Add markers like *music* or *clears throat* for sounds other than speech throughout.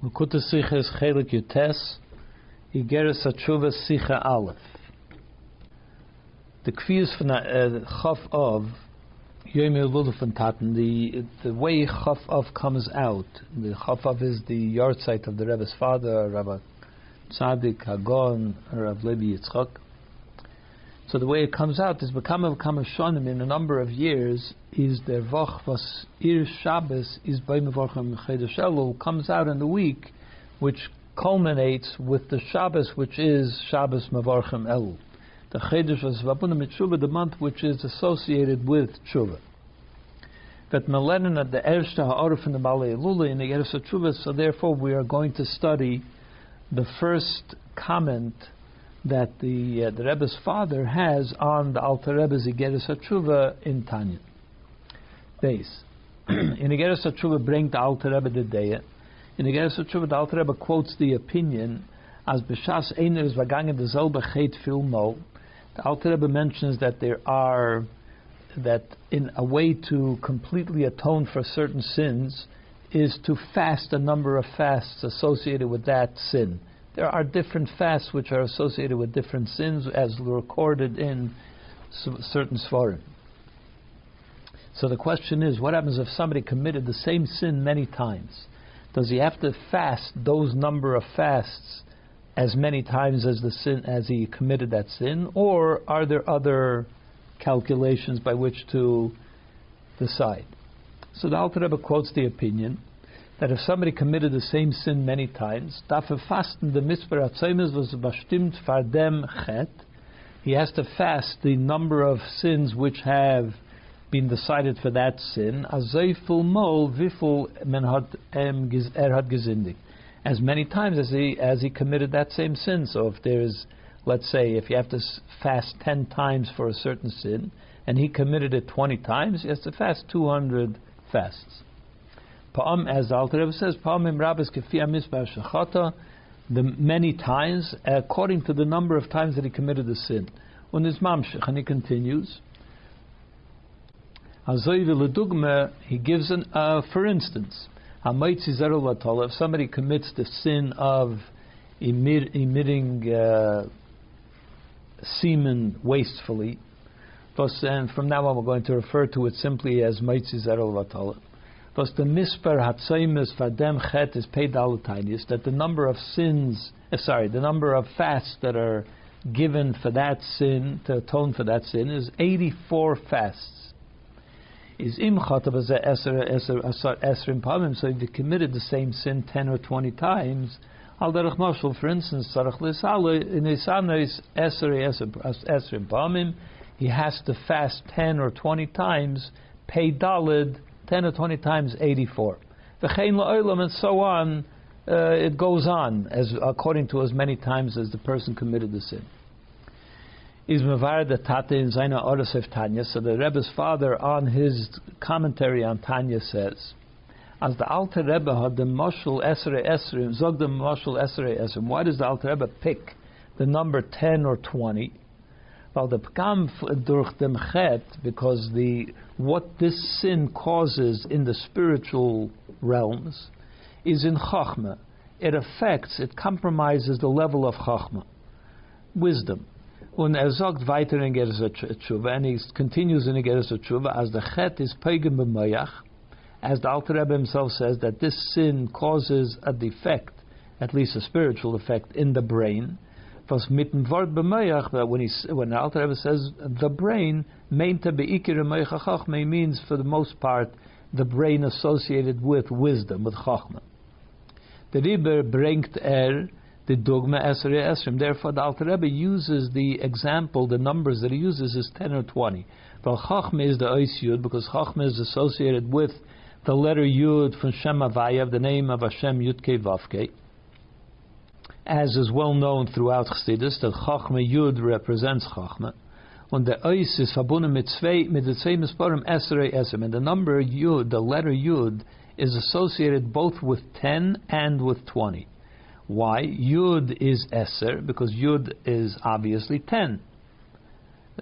Lakuta Sicha is Chelik Yutes, Igeres Hatshuva Sicha Aleph. The kfiyas von uh, Chaf of Yomi Lulufan Taten, the the way Chaf of comes out. The Chaf of is the yard site of the Rebbe's father, Rabbi Tzadik Hagon, Rav Levi Yitzchak. So the way it comes out is become of Shonim in a number of years is the Vach was Ir Shabbos is Mevorchem Chedesh comes out in the week which culminates with the Shabbos which is Shabbos Mevorchem Elul. The Chedesh was Vabuna Mitshuva, the month which is associated with Tshuva. That Melenin at the Ershta Ha'arif in the Balei Lula in the Eretz Tshuva, so therefore we are going to study the first comment that the uh, the Rebbe's father has on the Alter Rebbe's Igeres Hatshuva in Tanya. Base. *clears throat* in Igeres Hatshuva bring the Alter Rebbe the day. In Igeres Hatshuva the Alter Rebbe quotes the opinion as B'shas Einer is Vagangen the Zelbe Chet Filmo. The Alter Rebbe mentions that there are that in a way to completely atone for certain sins is to fast a number of fasts associated with that sin there are different fasts which are associated with different sins, as recorded in certain svarim. So the question is, what happens if somebody committed the same sin many times? Does he have to fast those number of fasts as many times as the sin as he committed that sin, or are there other calculations by which to decide? So the Alter Rebbe quotes the opinion that if somebody committed the same sin many times, dafür fasten the mitzvah was bestimmt for dem chet, he has to fast the number of sins which have been decided for that sin, azoiful mol viful er hat gesindig, as many times as he as he committed that same sin. So if there's, let's say, if you have to fast ten times for a certain sin, and he committed it twenty times, he has to fast two hundred fasts. Pa'am, the Rebbe says, Shechata, the many times, according to the number of times that he committed the sin. Und his mamshich, and he continues, he gives an, uh, for instance, if somebody commits the sin of emit, emitting uh, semen wastefully, and from now on we're going to refer to it simply as Maitzi Zerul Vatala was the misper hatzaimis vadem chet is paid that the number of sins, uh, sorry, the number of fasts that are given for that sin, to atone for that sin, is 84 fasts. Is im chatav esrim pamim, so if you committed the same sin 10 or 20 times, al derech mashal, for instance, sarach lisala, in isanes esrim pamim, he has to fast 10 or 20 times, pay dalid, 10 or 20 times 84. V'chein la'olam, and so on, uh, it goes on, as according to as many times as the person committed the sin. Is mevar the tate in Zaina Orasef Tanya, so the Rebbe's father on his commentary on Tanya says, as the Alter Rebbe had the Moshul Esre Esrim, Zog the Moshul Esre Esrim, why does the Alter Rebbe pick the number 10 or 20? Well, the Pkam durch dem Chet, because the what this sin causes in the spiritual realms is in Chachma. It affects, it compromises the level of Chachma, wisdom. Und er sagt weiter in Geras Tshuva, and he continues in Geras Tshuva, as the Chet is Peigen b'mayach, as the Alter Rebbe himself says, that this sin causes a defect, at least a spiritual effect, in the brain, was mitten Wort b'mayach, when he when the Alter Rebbe says the brain, means for the most part the brain associated with wisdom, with chachma. The Rebbe bringt er the dogma esrei esrim. Therefore, the Alter Rebbe uses the example, the numbers that he uses is ten or twenty. Well, chachma is the ois yud because chachma is associated with the letter yud from Shem Avayav, the name of Hashem Yudke Vavke as is well known throughout Chassidus, that Chachma Yud represents Chachma. Und der Eis ist verbunden mit zwei, mit den zwei Misporim Esrei Esrim. And the number Yud, the letter Yud, is associated both with 10 and with 20. Why? Yud is Eser, because Yud is obviously 10.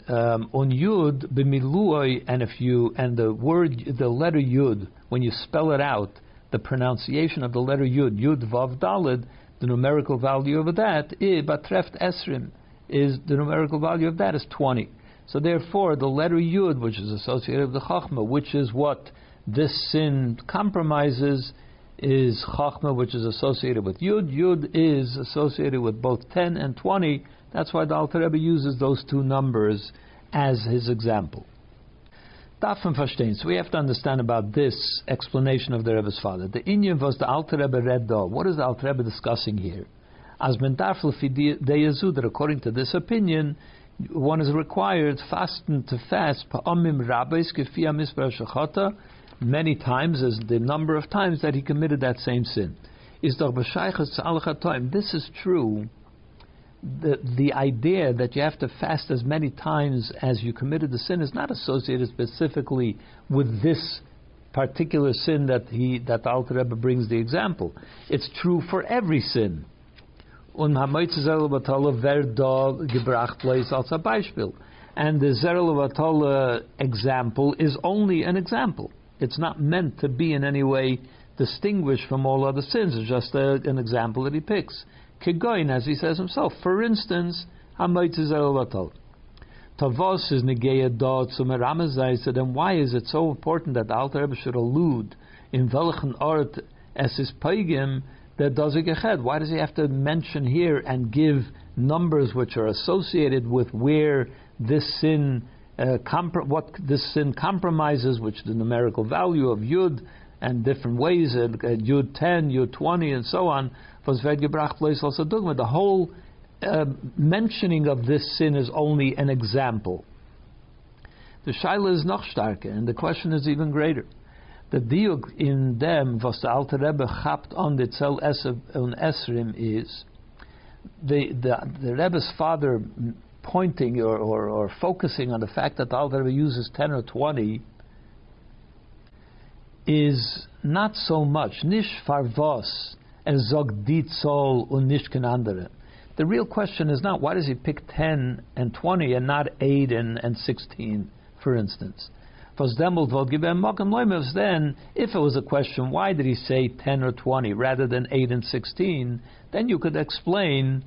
Um, on Yud, b'miluoi, and if you, and the word, the letter Yud, when you spell it out, the pronunciation of the letter Yud, Yud Vav Dalid, the numerical value of that, I, Batreft Esrim, is the numerical value of that is 20. So therefore, the letter Yud, which is associated with the Chachma, which is what this sin compromises, is Chachma, which is associated with Yud. Yud is associated with both 10 and 20. That's why the Alter Rebbe uses those two numbers as his example. Dafen verstehen. So we have to understand about this explanation of the Rebbe's father. The Inyan was the Alter Rebbe though. What is the Alter Rebbe discussing here? As that according to this opinion, one is required fasten to fast many times as the number of times that he committed that same sin. Is This is true. The, the idea that you have to fast as many times as you committed the sin is not associated specifically with this particular sin that he that the Alter Rebbe brings the example. It's true for every sin. Und gebracht als Beispiel. And the Zerel example is only an example. It's not meant to be in any way distinguished from all other sins. It's just a, an example that he picks. Kegoin, as he says himself. For instance, Tavos is negeya dot sumeramazai. So then, why is it so important that the Alter Rebbe should allude in welchen art es is paigim that does it geched? Why does he have to mention here and give numbers which are associated with where this sin uh, what this sin compromises, which the numerical value of Yud and different ways, uh, Yud 10, Yud 20, and so on. The whole uh, mentioning of this sin is only an example. The Shaila is noch starker, and the question is even greater. The diuk in them, was the Alter Rebbe chapt on the Tzel Esrim, is the, the, the Rebbe's father pointing or, or, or focusing on the fact that the Alter Rebbe uses 10 or 20 is not so much nish farvos and zog dit sol und nish. The real question is not why does he pick 10 and 20 and not 8 and, and 16, for instance. Then, if it was a question, why did he say 10 or 20 rather than 8 and 16, then you could explain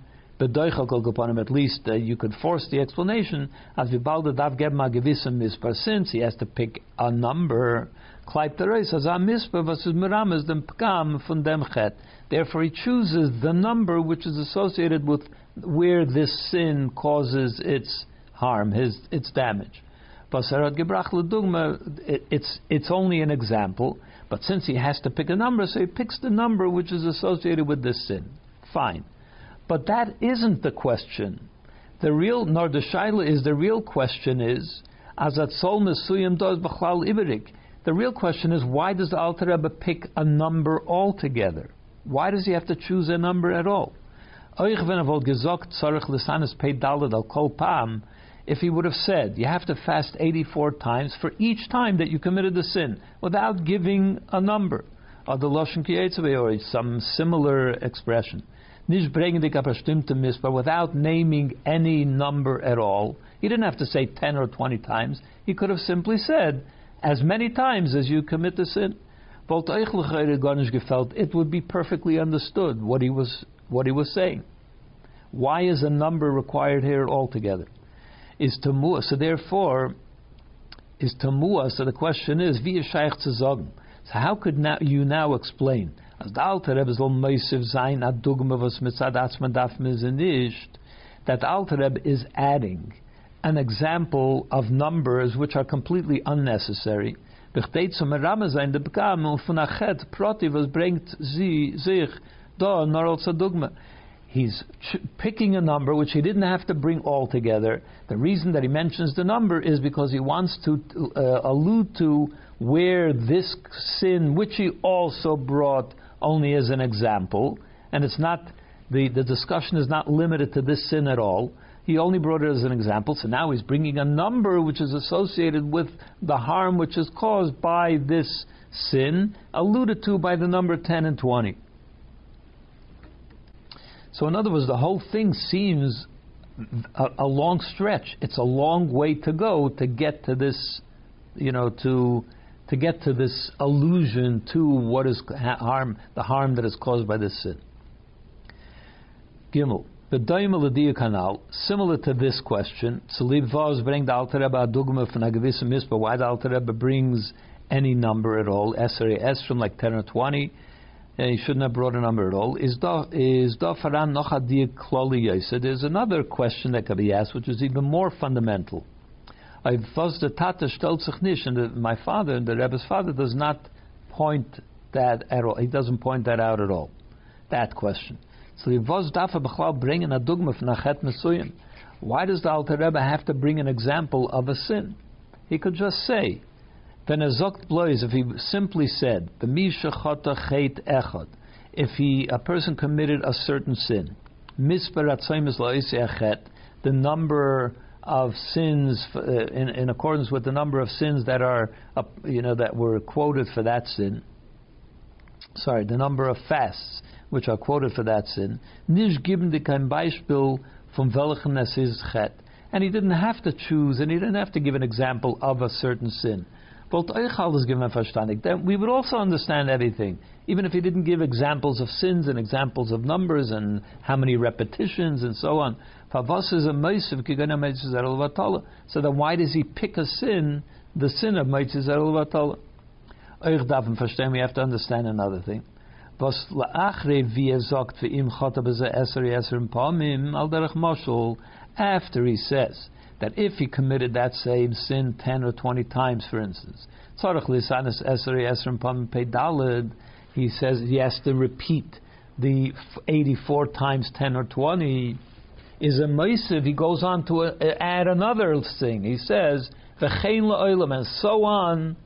at least uh, you could force the explanation, as Mispar, since he has to pick a number. Therefore he chooses the number which is associated with where this sin causes its harm, his its damage. It's, it's only an example, but since he has to pick a number, so he picks the number which is associated with this sin. Fine. But that isn't the question. The real, nor the shaila is the real question is, azat sol mesuyim does b'chlal iberik. The real question is, why does the Alter Rebbe pick a number altogether? Why does he have to choose a number at all? If he would have said, you have to fast 84 times for each time that you committed the sin, without giving a number, or some similar expression, nicht bringen die bestimmte Mitzvah without naming any number at all. He didn't have to say 10 or 20 times. He could have simply said, as many times as you commit the sin. It would be perfectly understood what he was what he was saying. Why is a number required here altogether? Is tamua. So therefore, is tamua. So the question is, wie So how could you now explain as the Alter Rebbe daf nicht, that Alter Rebbe is adding an example of numbers which are completely unnecessary. He's ch- picking a number which he didn't have to bring all together. The reason that he mentions the number is because he wants to uh, allude to where this sin, which he also brought only as an example, and it's not the, the discussion is not limited to this sin at all. He only brought it as an example, so now he's bringing a number which is associated with the harm which is caused by this sin, alluded to by the number 10 and 20. So, in other words, the whole thing seems a, a long stretch. It's a long way to go to get to this, you know, to to get to this allusion to what is harm, the harm that is caused by this sin. Gimel. The canal, similar to this question, Tzalib Vaz bring the Alter Rebbe Adugma from a gewisse Mispa, why the Alter Rebbe brings any number at all, Esrei Esrim, like 10 or 20, and he shouldn't have brought a number at all, is da is nochadir kloli yosef. There's another question that could be asked, which is even more fundamental. I was the Tata and my father, the Rebbe's father, does not point that at all. He doesn't point that out at all. That question. So was dafa er b'chlal bringing a dogma from Mesuyim. Why does the Alter Rebbe have to bring an example of a sin? He could just say, then a if he simply said, the echad, if he, a person committed a certain sin, the number of sins uh, in, in accordance with the number of sins that are, uh, you know, that were quoted for that sin. Sorry, the number of fasts which are quoted for that sin, geben die kein Beispiel von welchen ist chet. And he didn't have to choose, and he didn't have to give an example of a certain sin. Verstandig. Then we would also understand everything, even if he didn't give examples of sins and examples of numbers and how many repetitions and so on. So then why does he pick a sin, the sin of Meitzis Erul We have to understand another thing er after he says that if he committed that same sin 10 or 20 times for instance he says he has to repeat the 84 times 10 or 20 is a maisiv he goes on to uh, add another thing he says and so on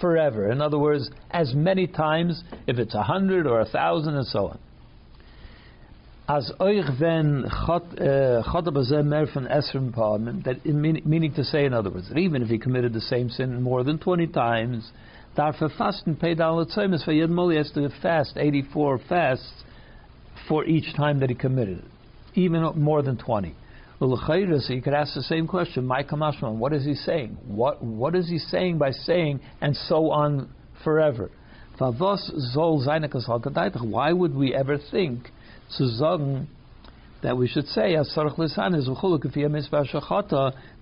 forever. In other words, as many times, if it's a hundred or a thousand and so on. As euch wenn chot mer von esrim parmen, that meaning to say, in other words, that even if he committed the same sin more than twenty times, dafür fasten paid all for jeden he has to fast eighty four fasts for each time that he committed it, even more than twenty. Well, so you could ask the same question. My Kamashman, what is he saying? What what is he saying by saying and so on forever? Why would we ever think that we should say asarach lisan is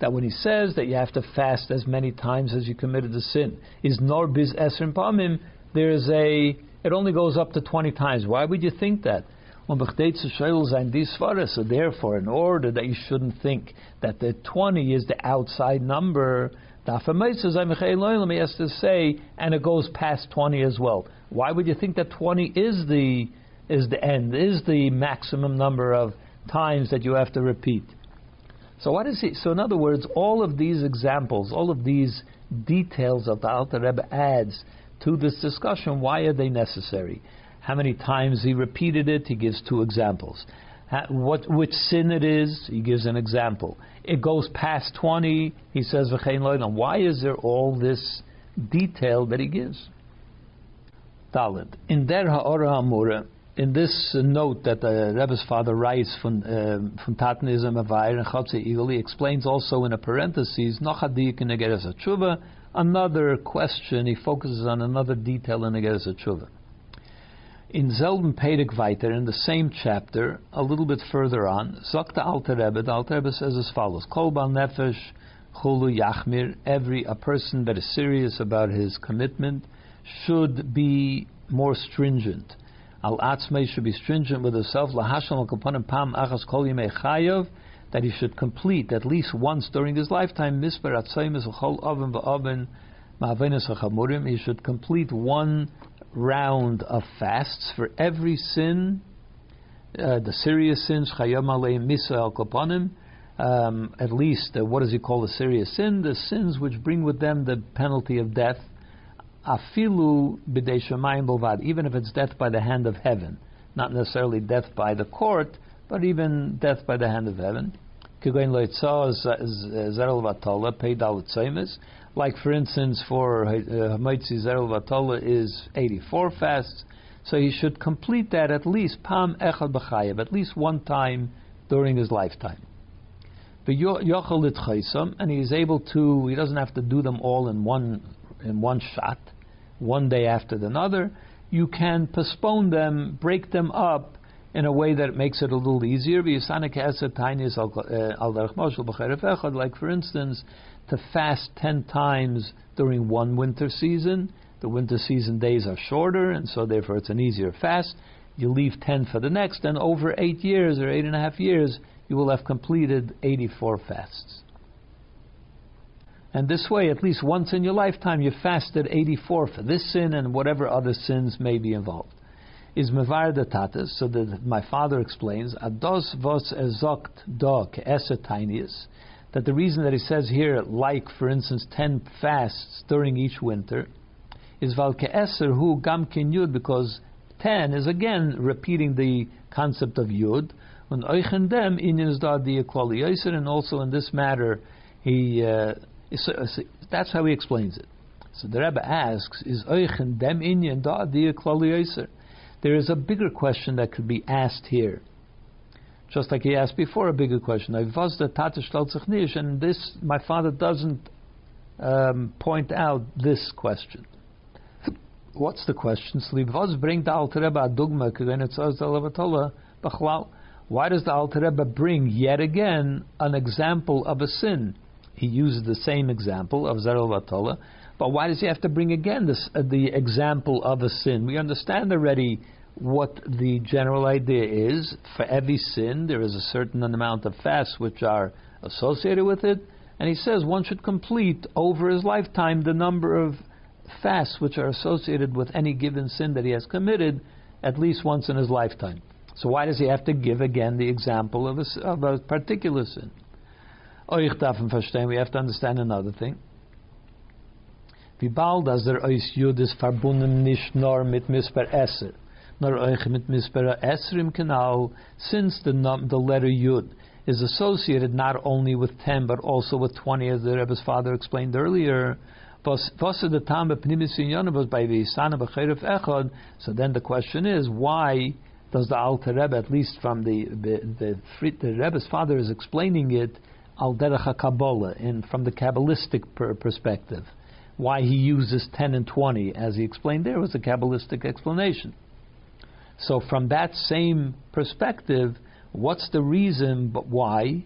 that when he says that you have to fast as many times as you committed the sin is nor biz esrim pamim there is a it only goes up to 20 times why would you think that so therefore, in order that you shouldn't think that the 20 is the outside number, has to say, and it goes past 20 as well. Why would you think that 20 is the is the end, is the maximum number of times that you have to repeat? So what is he? So in other words, all of these examples, all of these details that the Alter Rebbe adds to this discussion, why are they necessary? how many times he repeated it, he gives two examples. What, which sin it is, he gives an example. It goes past 20, he says, why is there all this detail that he gives? Dalit. In Der Ha'ora Amura, in this note that the Rebbe's father writes from uh, from Tatanism Avayr and Chatze Eagle, he explains also in a parenthesis, another question, he focuses on another detail in Negeres Tshuva. In selben Perek weiter, in the same chapter, a little bit further on, der Alter Rebbe, the Alter Rebbe says as follows, Kol bal nefesh chulu yachmir, every, a person that is serious about his commitment should be more stringent. Al atzmei should be stringent with himself, lahashal al pam achas kol yimei that he should complete at least once during his lifetime, misper atzayim chol oven v'oven ma'avenis he should complete one round of fasts for every sin, uh, the serious sins, chayam aleim misa al kopanim, um, at least uh, what does he call the serious sin? The sins which bring with them the penalty of death, afilu b'dei shemayim bovad, even if it's death by the hand of heaven, not necessarily death by the court, but even death by the hand of heaven. Like for instance, for Hamaitzi uh, Zerel Vatola is 84 fasts, so he should complete that at least Pam Echad B'chayev, at least one time during his lifetime. And he is able to, he doesn't have to do them all in one in one shot, one day after another, you can postpone them, break them up in a way that makes it a little easier. Uh, like, for instance, to fast 10 times during one winter season. The winter season days are shorter, and so therefore it's an easier fast. You leave 10 for the next, and over eight years or eight and a half years, you will have completed 84 fasts. And this way, at least once in your lifetime, you fasted 84 for this sin and whatever other sins may be involved. Is mevar the tatas, so that my father explains, ados vos ezokt do ke'eser that the reason that he says here, like, for instance, 10 fasts during each winter, is valke eser hu gam yud, because 10 is again repeating the concept of yud, and oichen dem inyan and also in this matter, he uh, so, so that's how he explains it. So the Rebbe asks, is Euchen dem inyan da There is a bigger question that could be asked here. Just like he asked before, a bigger question. And this, my father doesn't um, point out this question. What's the question? Why does the Alter Rebbe bring yet again an example of a sin? He uses the same example of Zerel but why does he have to bring again this, uh, the example of a sin? We understand already what the general idea is. For every sin, there is a certain amount of fasts which are associated with it, and he says one should complete over his lifetime the number of fasts which are associated with any given sin that he has committed at least once in his lifetime. So why does he have to give again the example of a, of a particular sin? Oh, euch darfen verstehen, we have to understand another thing. Wie bald als der Eus Jud ist verbunden nicht nur mit Misper Esser, nor euch mit Misper Esser im Kanal, since the, the letter Yud is associated not only with 10 but also with 20, as the Rebbe's father explained earlier. Er so then the question is, why does the Alter Rebbe, at least from the the, the, the Rebbe's father is explaining it, al derech Kabbalah, in from the Kabbalistic per- perspective. Why he uses 10 and 20, as he explained there, was a Kabbalistic explanation. So, from that same perspective, what's the reason but why,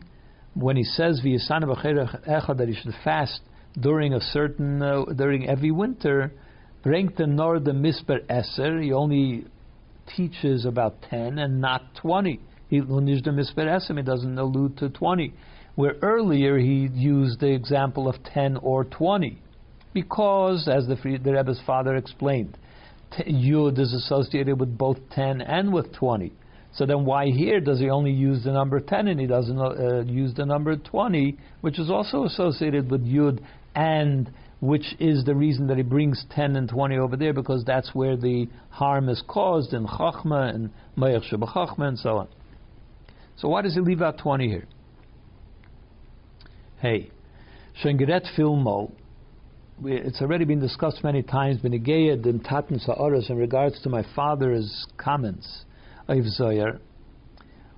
when he says that he should fast during a certain uh, during every winter, bringt the nor the misper eser, he only teaches about 10 and not 20. He doesn't allude to 20 where earlier he used the example of 10 or 20. Because, as the, the Rebbe's father explained, Yud is associated with both 10 and with 20. So then why here does he only use the number 10 and he doesn't uh, use the number 20, which is also associated with Yud and which is the reason that he brings 10 and 20 over there because that's where the harm is caused in Chachma and Mayach Chachma and so on. So why does he leave out 20 here? Hey, Shengeret Filmo, it's already been discussed many times, Benegeyed and Tatan Sa'aras, in regards to my father's comments, Eiv Zoyer,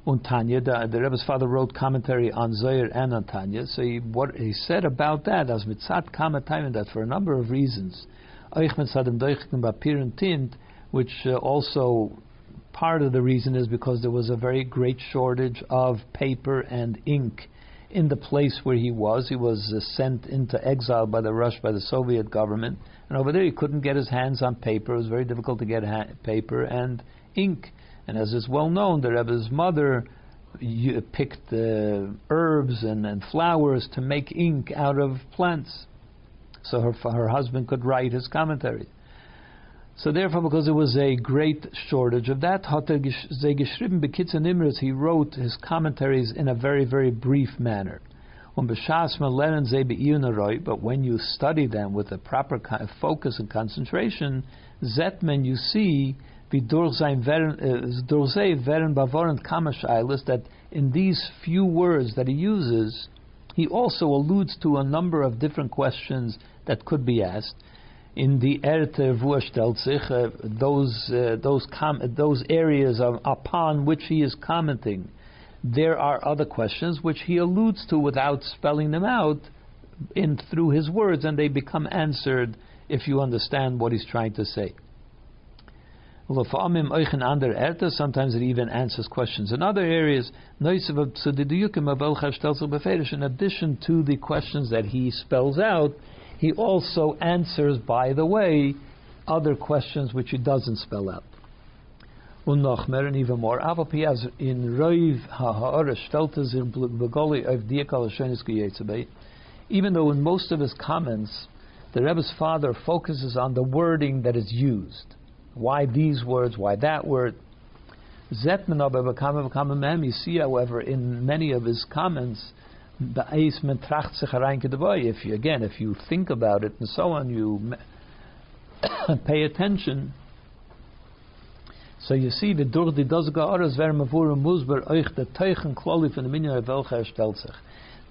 und Tanya, the, Rebbe's father wrote commentary on Zoyer and on Tanya. So he, what he said about that, as mitzat kamatayim, that for a number of reasons, which uh, also part of the reason is because there was a very great shortage of paper and ink in the place where he was. He was uh, sent into exile by the Rush, by the Soviet government, and over there he couldn't get his hands on paper. It was very difficult to get ha- paper and ink. And as is well known, the Rebbe's mother picked uh, herbs and, and flowers to make ink out of plants, so her her husband could write his commentary. So therefore, because there was a great shortage of that, he wrote his commentaries in a very, very brief manner. Um, but when you study them with a proper focus and concentration, Zetman, you see äh, that in these few words that he uses, he also alludes to a number of different questions that could be asked in the Erte stellt sich, uh, those uh, those com- those areas of, upon which he is commenting. There are other questions which he alludes to without spelling them out in through his words, and they become answered if you understand what he's trying to say. Sometimes it even answers questions. In other areas, in addition to the questions that he spells out, he also answers, by the way, other questions which he doesn't spell out. Noch even more. In Even though in most of his comments, the Rebbe's father focuses on the wording that is used. Why these words? Why that word? You see, however, in many of his comments, if you again, if you think about it and so on, you *coughs* pay attention. So you see, the durch die das geares wer me vor musber euch the teichen kloli von der minyan welcher stellt sich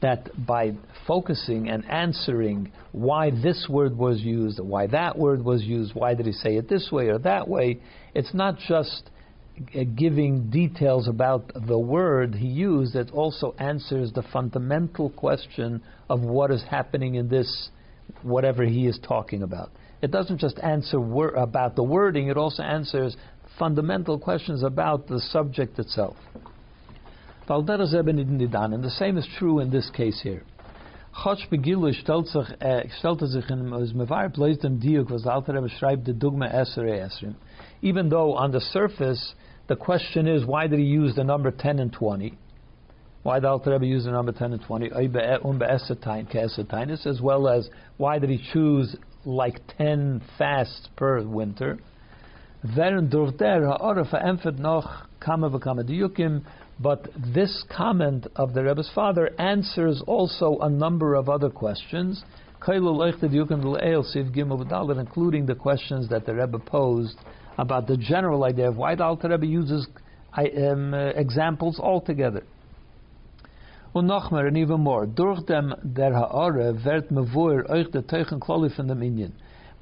that by focusing and answering why this word was used, why that word was used, why did he say it this way or that way, it's not just Uh, giving details about the word he used, that also answers the fundamental question of what is happening in this, whatever he is talking about. It doesn't just answer wor- about the wording, it also answers fundamental questions about the subject itself. And the same is true in this case here. Äh, Diuk, was the Esrei Esrim. Even though on the surface, the question is, why did he use the number 10 and 20? Why did Alter Rebbe use the number 10 and 20? Um, as well as, why did he choose like 10 fasts per winter? But this comment of the Rebbe's father answers also a number of other questions, including the questions that the Rebbe posed about the general idea of why the Alter Rebbe uses um, examples altogether. Und noch mehr, and even more, durch dem der Ha'are wird mevoir euch der Teuchen Kloli von dem Inyan.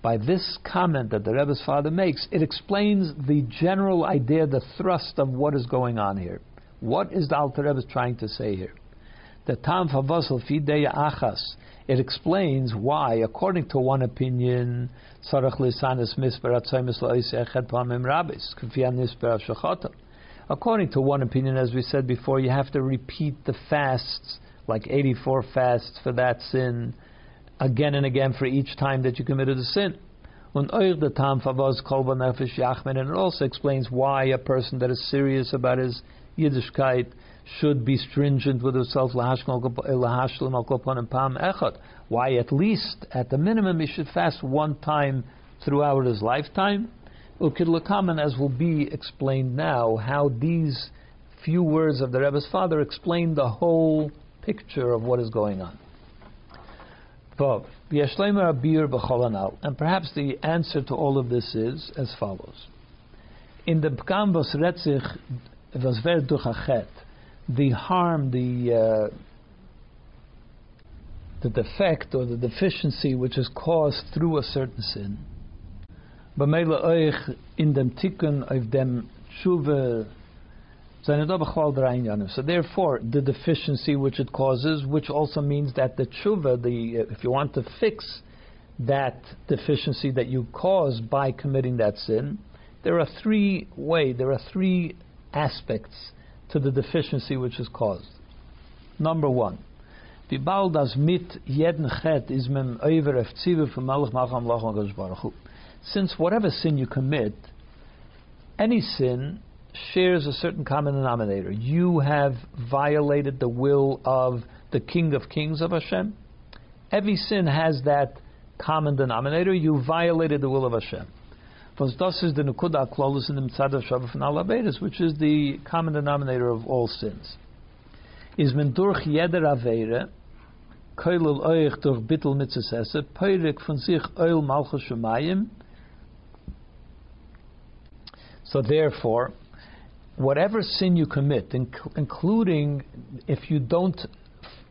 By this comment that the Rebbe's father makes, it explains the general idea, the thrust of what is going on here. What is the Alter Rebbe trying to say here? The Tam Favasal Fideya Achas. It explains why, according to one opinion, According to one opinion, as we said before, you have to repeat the fasts, like 84 fasts for that sin, again and again for each time that you committed a sin. And it also explains why a person that is serious about his Yiddishkeit should be stringent with himself. Eh, Why at least, at the minimum, he should fast one time throughout his lifetime. Ukid as will be explained now, how these few words of the Rebbe's father explain the whole picture of what is going on. And perhaps the answer to all of this is as follows. In the Pkam Retzich it was very duchachet. The harm, the uh, the defect or the deficiency which is caused through a certain sin. So therefore, the deficiency which it causes, which also means that the tshuva, the if you want to fix that deficiency that you caused by committing that sin, there are three way, there are three aspects to the deficiency which is caused. Number one, die das mit jeden is mem over macham baruch Since whatever sin you commit, any sin shares a certain common denominator. You have violated the will of the King of Kings of Hashem. Every sin has that common denominator. You violated the will of Hashem. Because das is the Nukuda Klolus in the Mitzad Shabbat Alabedes, which is the common denominator of all sins. Is men durch jeder Aveire, keulel euch durch bittel mitzesesse, peirik von sich oil malchus shemayim. So therefore, whatever sin you commit, inc- including if you don't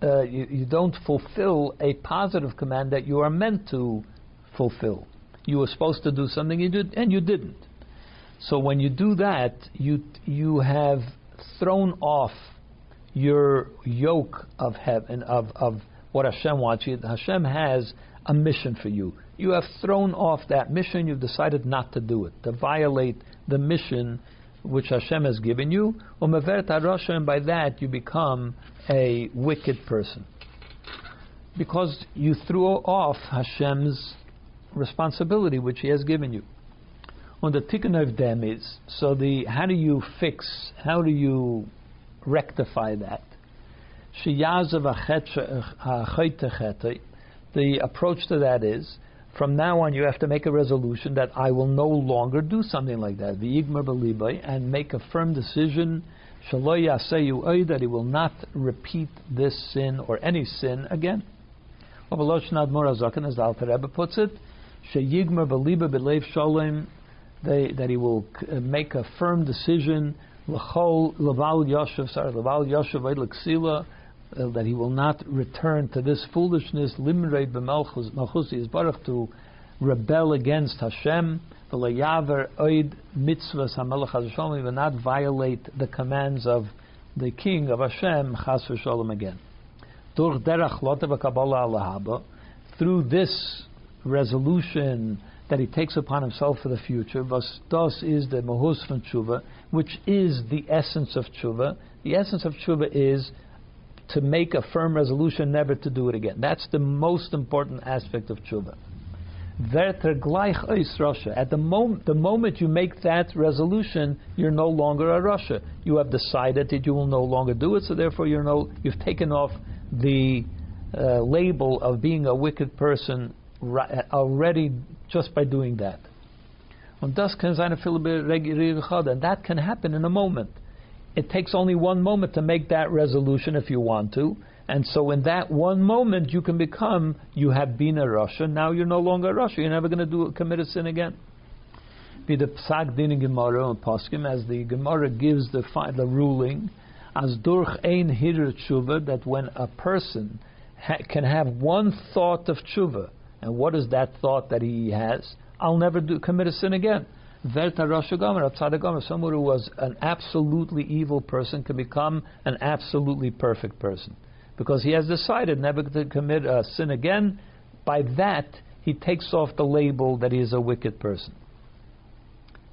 uh, you, you, don't fulfill a positive command that you are meant to fulfill you were supposed to do something you did and you didn't. So when you do that, you you have thrown off your yoke of heaven of, of what Hashem wants you. Hashem has a mission for you. You have thrown off that mission. You've decided not to do it, to violate the mission which Hashem has given you. And by that you become a wicked person. Because you threw off Hashem's responsibility which He has given you. On the tikkun of them is so the how do you fix? How do you rectify that? The approach to that is from now on, you have to make a resolution that I will no longer do something like that. And make a firm decision that he will not repeat this sin or any sin again. As the Alter Rebbe puts it, that he will make a firm decision uh, that he will not return to this foolishness, limrei b'malchusi baruch to rebel against Hashem, v'layaver oid mitzvahs hamelech Hashem, he will not violate the commands of the king of Hashem, chas v'sholem again. Durch derach lotev kabbalah through this resolution that he takes upon himself for the future, das is the mahus from tshuva, which is the essence of tshuva. The essence of tshuva is to make a firm resolution never to do it again. That's the most important aspect of tshuva. At the moment, the moment you make that resolution, you're no longer a rasha. You have decided that you will no longer do it, so therefore you're no, you've taken off the uh, label of being a wicked person already just by doing that. And that can happen in a moment it takes only one moment to make that resolution if you want to. And so in that one moment, you can become, you have been a rasha, now you're no longer a rasha, you're never going to do commit a sin again. Be the din Gemara and Poskim, as the Gemara gives the, the ruling, as durch ein hirir tshuva, that when a person ha- can have one thought of tshuva, and what is that thought that he has? I'll never do, commit a sin again. Verta Rosh Gomer, someone who was an absolutely evil person can become an absolutely perfect person. Because he has decided never to commit a sin again. By that, he takes off the label that he is a wicked person.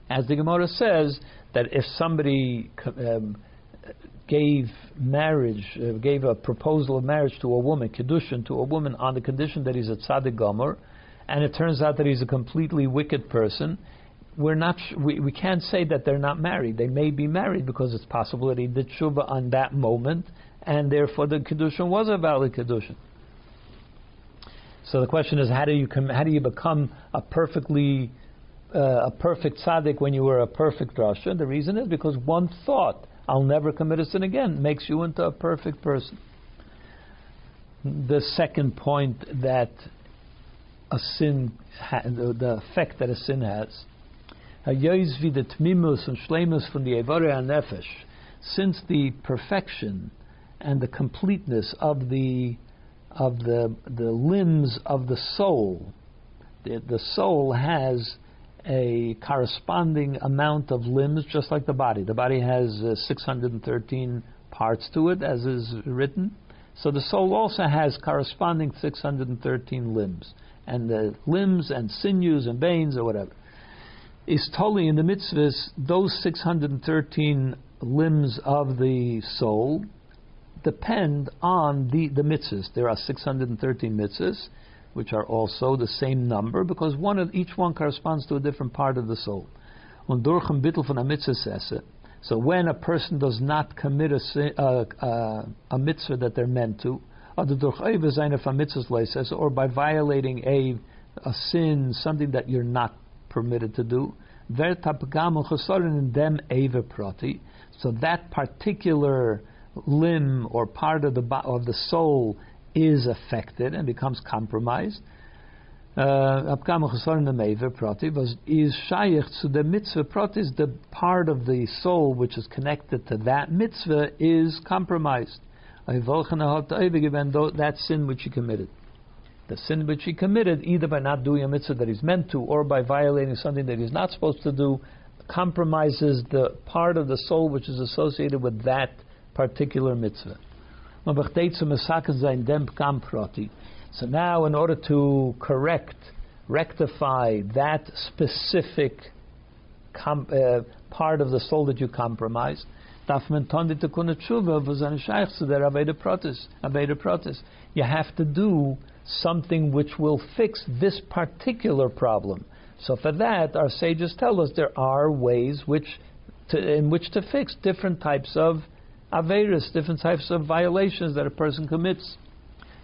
As the Gemara says, that if somebody um, gave marriage, uh, gave a proposal of marriage to a woman, kedushin to a woman, on the condition that he's a tzaddik gomer, and it turns out that he's a completely wicked person, we're not we, we can't say that they're not married. They may be married because it's possible that he did tshuva on that moment, and therefore the kedushin was a valid kedushin. So the question is, how do you com- how do you become a perfectly uh, a perfect tzaddik when you were a perfect rasha? The reason is because one thought, "I'll never commit a sin again," makes you into a perfect person. The second point that a sin, the effect that a sin has, the tmimus and shlemus from the Evare Nefesh, since the perfection and the completeness of the of the the limbs of the soul, the, the soul has a corresponding amount of limbs, just like the body. The body has uh, 613 parts to it, as is written. So the soul also has corresponding 613 limbs, and the limbs and sinews and veins or whatever is totally in the mitzvahs, those 613 limbs of the soul depend on the, the mitzvahs. There are 613 mitzvahs, which are also the same number, because one of each one corresponds to a different part of the soul. So when a person does not commit a, uh, a mitzvah that they're meant to, or by violating a, a sin, something that you're not permitted to do. So that particular limb or part of the of the soul is affected and becomes compromised. Uh, was is shaykh to the mitzvah pratis, the part of the soul which is connected to that mitzvah is compromised. That sin which he committed the sin which he committed, either by not doing a mitzvah that he's meant to, or by violating something that he's not supposed to do, compromises the part of the soul which is associated with that particular mitzvah. So now, in order to correct rectify that specific com- uh, part of the soul that you compromised. You have to do something which will fix this particular problem. So for that, our sages tell us there are ways which to, in which to fix different types of averas, different types of violations that a person commits.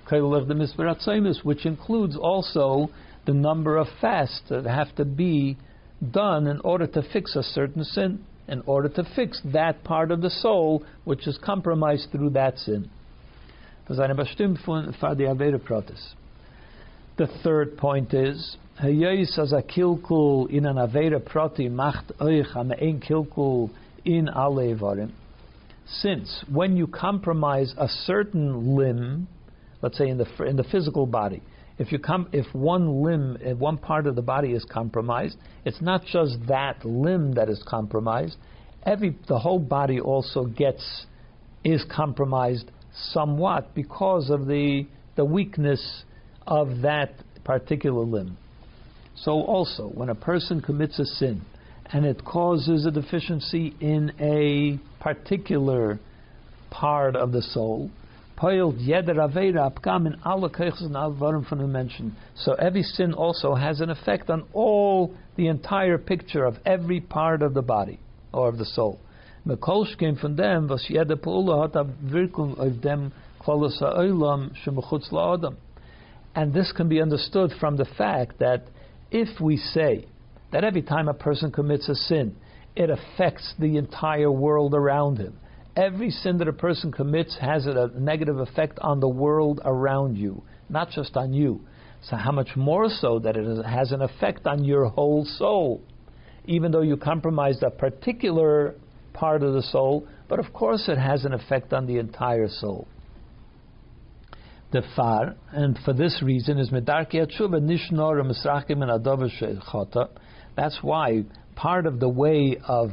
Which includes also the number of fasts that have to be done in order to fix a certain sin in order to fix that part of the soul which is compromised through that sin. The third point is, as a kilkul in an avera macht euch am ein kilkul in alle Since when you compromise a certain limb, let's say in the in the physical body, if you come, if one limb, if one part of the body is compromised, it's not just that limb that is compromised. Every the whole body also gets is compromised somewhat because of the the weakness of that particular limb. So also, when a person commits a sin and it causes a deficiency in a particular part of the soul. So every sin also has an effect on all the entire picture of every part of the body or of the soul. And this can be understood from the fact that if we say that every time a person commits a sin, it affects the entire world around him, Every sin that a person commits has a negative effect on the world around you, not just on you. So, how much more so that it has an effect on your whole soul, even though you compromised a particular part of the soul, but of course it has an effect on the entire soul. The far, and for this reason, is medarki tshuva nishnor misrachim and That's why part of the way of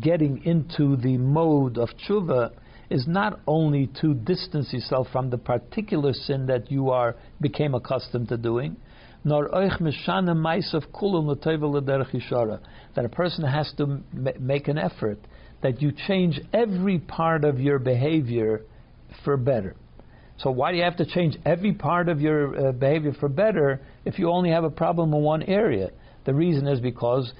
getting into the mode of tshuva is not only to distance yourself from the particular sin that you are became accustomed to doing, nor oich mishana that a person has to make an effort that you change every part of your behavior for better. So why do you have to change every part of your uh, behavior for better if you only have a problem in one area? The reason is because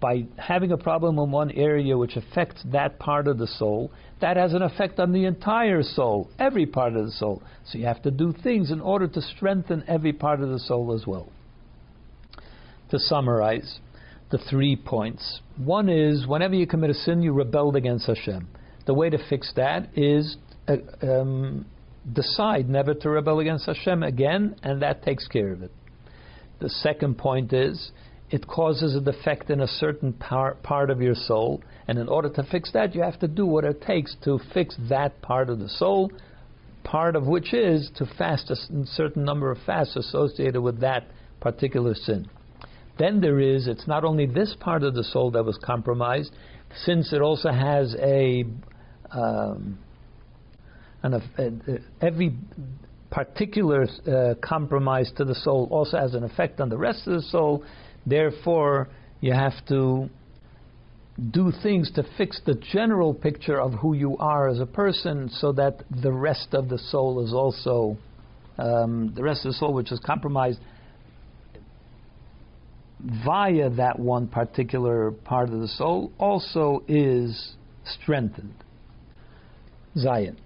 by having a problem in one area which affects that part of the soul, that has an effect on the entire soul, every part of the soul. So you have to do things in order to strengthen every part of the soul as well. To summarize the three points one is whenever you commit a sin, you rebelled against Hashem. The way to fix that is uh, um, decide never to rebel against Hashem again, and that takes care of it. The second point is it causes a defect in a certain par- part of your soul, and in order to fix that, you have to do what it takes to fix that part of the soul, part of which is to fast a certain number of fasts associated with that particular sin. Then there is, it's not only this part of the soul that was compromised, since it also has a, um, every particular uh, compromise to the soul also has an effect on the rest of the soul. Therefore, you have to do things to fix the general picture of who you are as a person so that the rest of the soul is also, um, the rest of the soul which is compromised via that one particular part of the soul also is strengthened. Zion.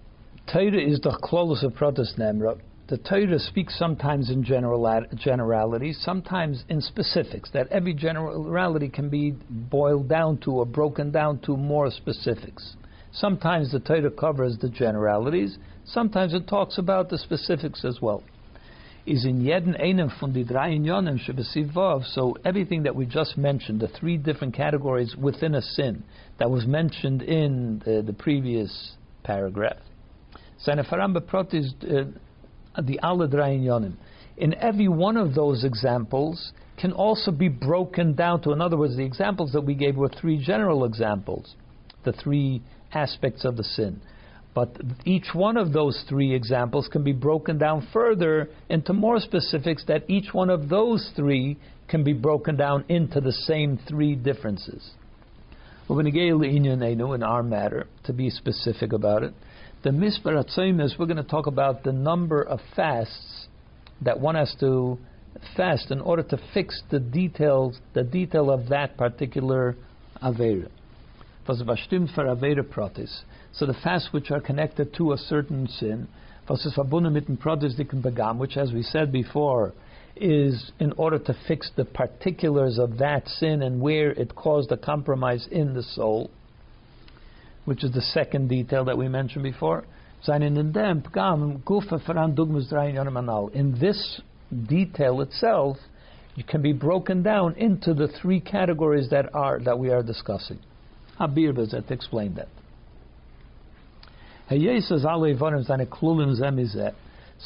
Torah is the close of Protestant the Torah speaks sometimes in general, generalities, sometimes in specifics, that every generality can be boiled down to or broken down to more specifics. Sometimes the Torah covers the generalities, sometimes it talks about the specifics as well. Is in jeden einem von die drei. So everything that we just mentioned, the three different categories within a sin that was mentioned in the, the previous paragraph. Seine Faram is uh, the Aladrain Yonim. In every one of those examples can also be broken down to, in other words, the examples that we gave were three general examples, the three aspects of the sin. But each one of those three examples can be broken down further into more specifics that each one of those three can be broken down into the same three differences. In our matter to be specific about it. The Mispar is we're going to talk about the number of fasts that one has to fast in order to fix the details, the detail of that particular Avera. So the fasts which are connected to a certain sin, which as we said before, is in order to fix the particulars of that sin and where it caused a compromise in the soul, which is the second detail that we mentioned before. In this detail itself, it can be broken down into the three categories that are that we are discussing. Habir to explain that.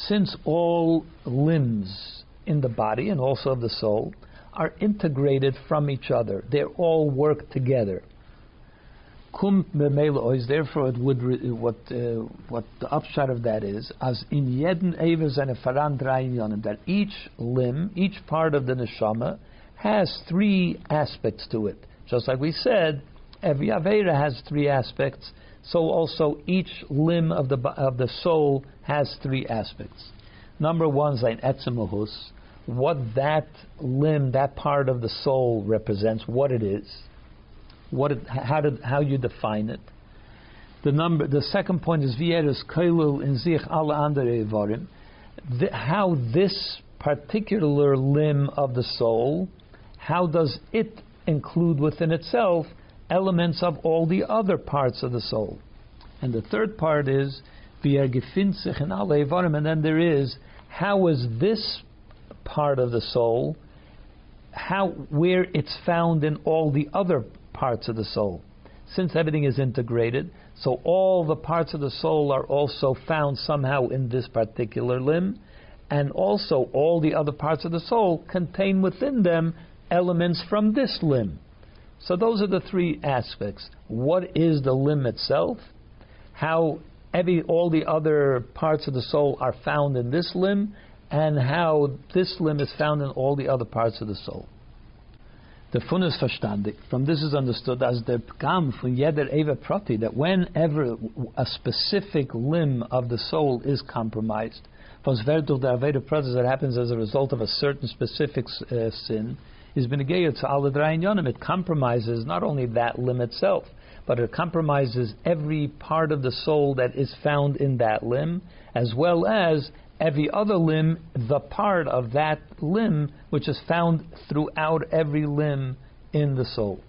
Since all limbs in the body and also of the soul are integrated from each other, they all work together. Kum is therefore it would what uh, what the upshot of that is as in jeden evers and faran that each limb, each part of the neshama has three aspects to it. Just like we said, every avera has three aspects. So also each limb of the of the soul has three aspects. Number one is an etzemahus, what that limb, that part of the soul represents, what it is what it, how, did, how you define it. The number, the second point is vieres kailul in zich alle andere evarim. How this particular limb of the soul, how does it include within itself elements of all the other parts of the soul? And the third part is via gefinzich in alle evarim, and then there is how is this part of the soul, how where it's found in all the other parts of the soul. Since everything is integrated, so all the parts of the soul are also found somehow in this particular limb, and also all the other parts of the soul contain within them elements from this limb. So those are the three aspects. What is the limb itself? How every all the other parts of the soul are found in this limb, and how this limb is found in all the other parts of the soul. The fun is verstandig. From this is understood as the pgam von jeder eva prati, that whenever a specific limb of the soul is compromised, von durch der aveda prati that happens as a result of a certain specific uh, sin, is benegeya to yonim. It compromises not only that limb itself, but it compromises every part of the soul that is found in that limb, as well as every other limb the part of that limb which is found throughout every limb in the soul.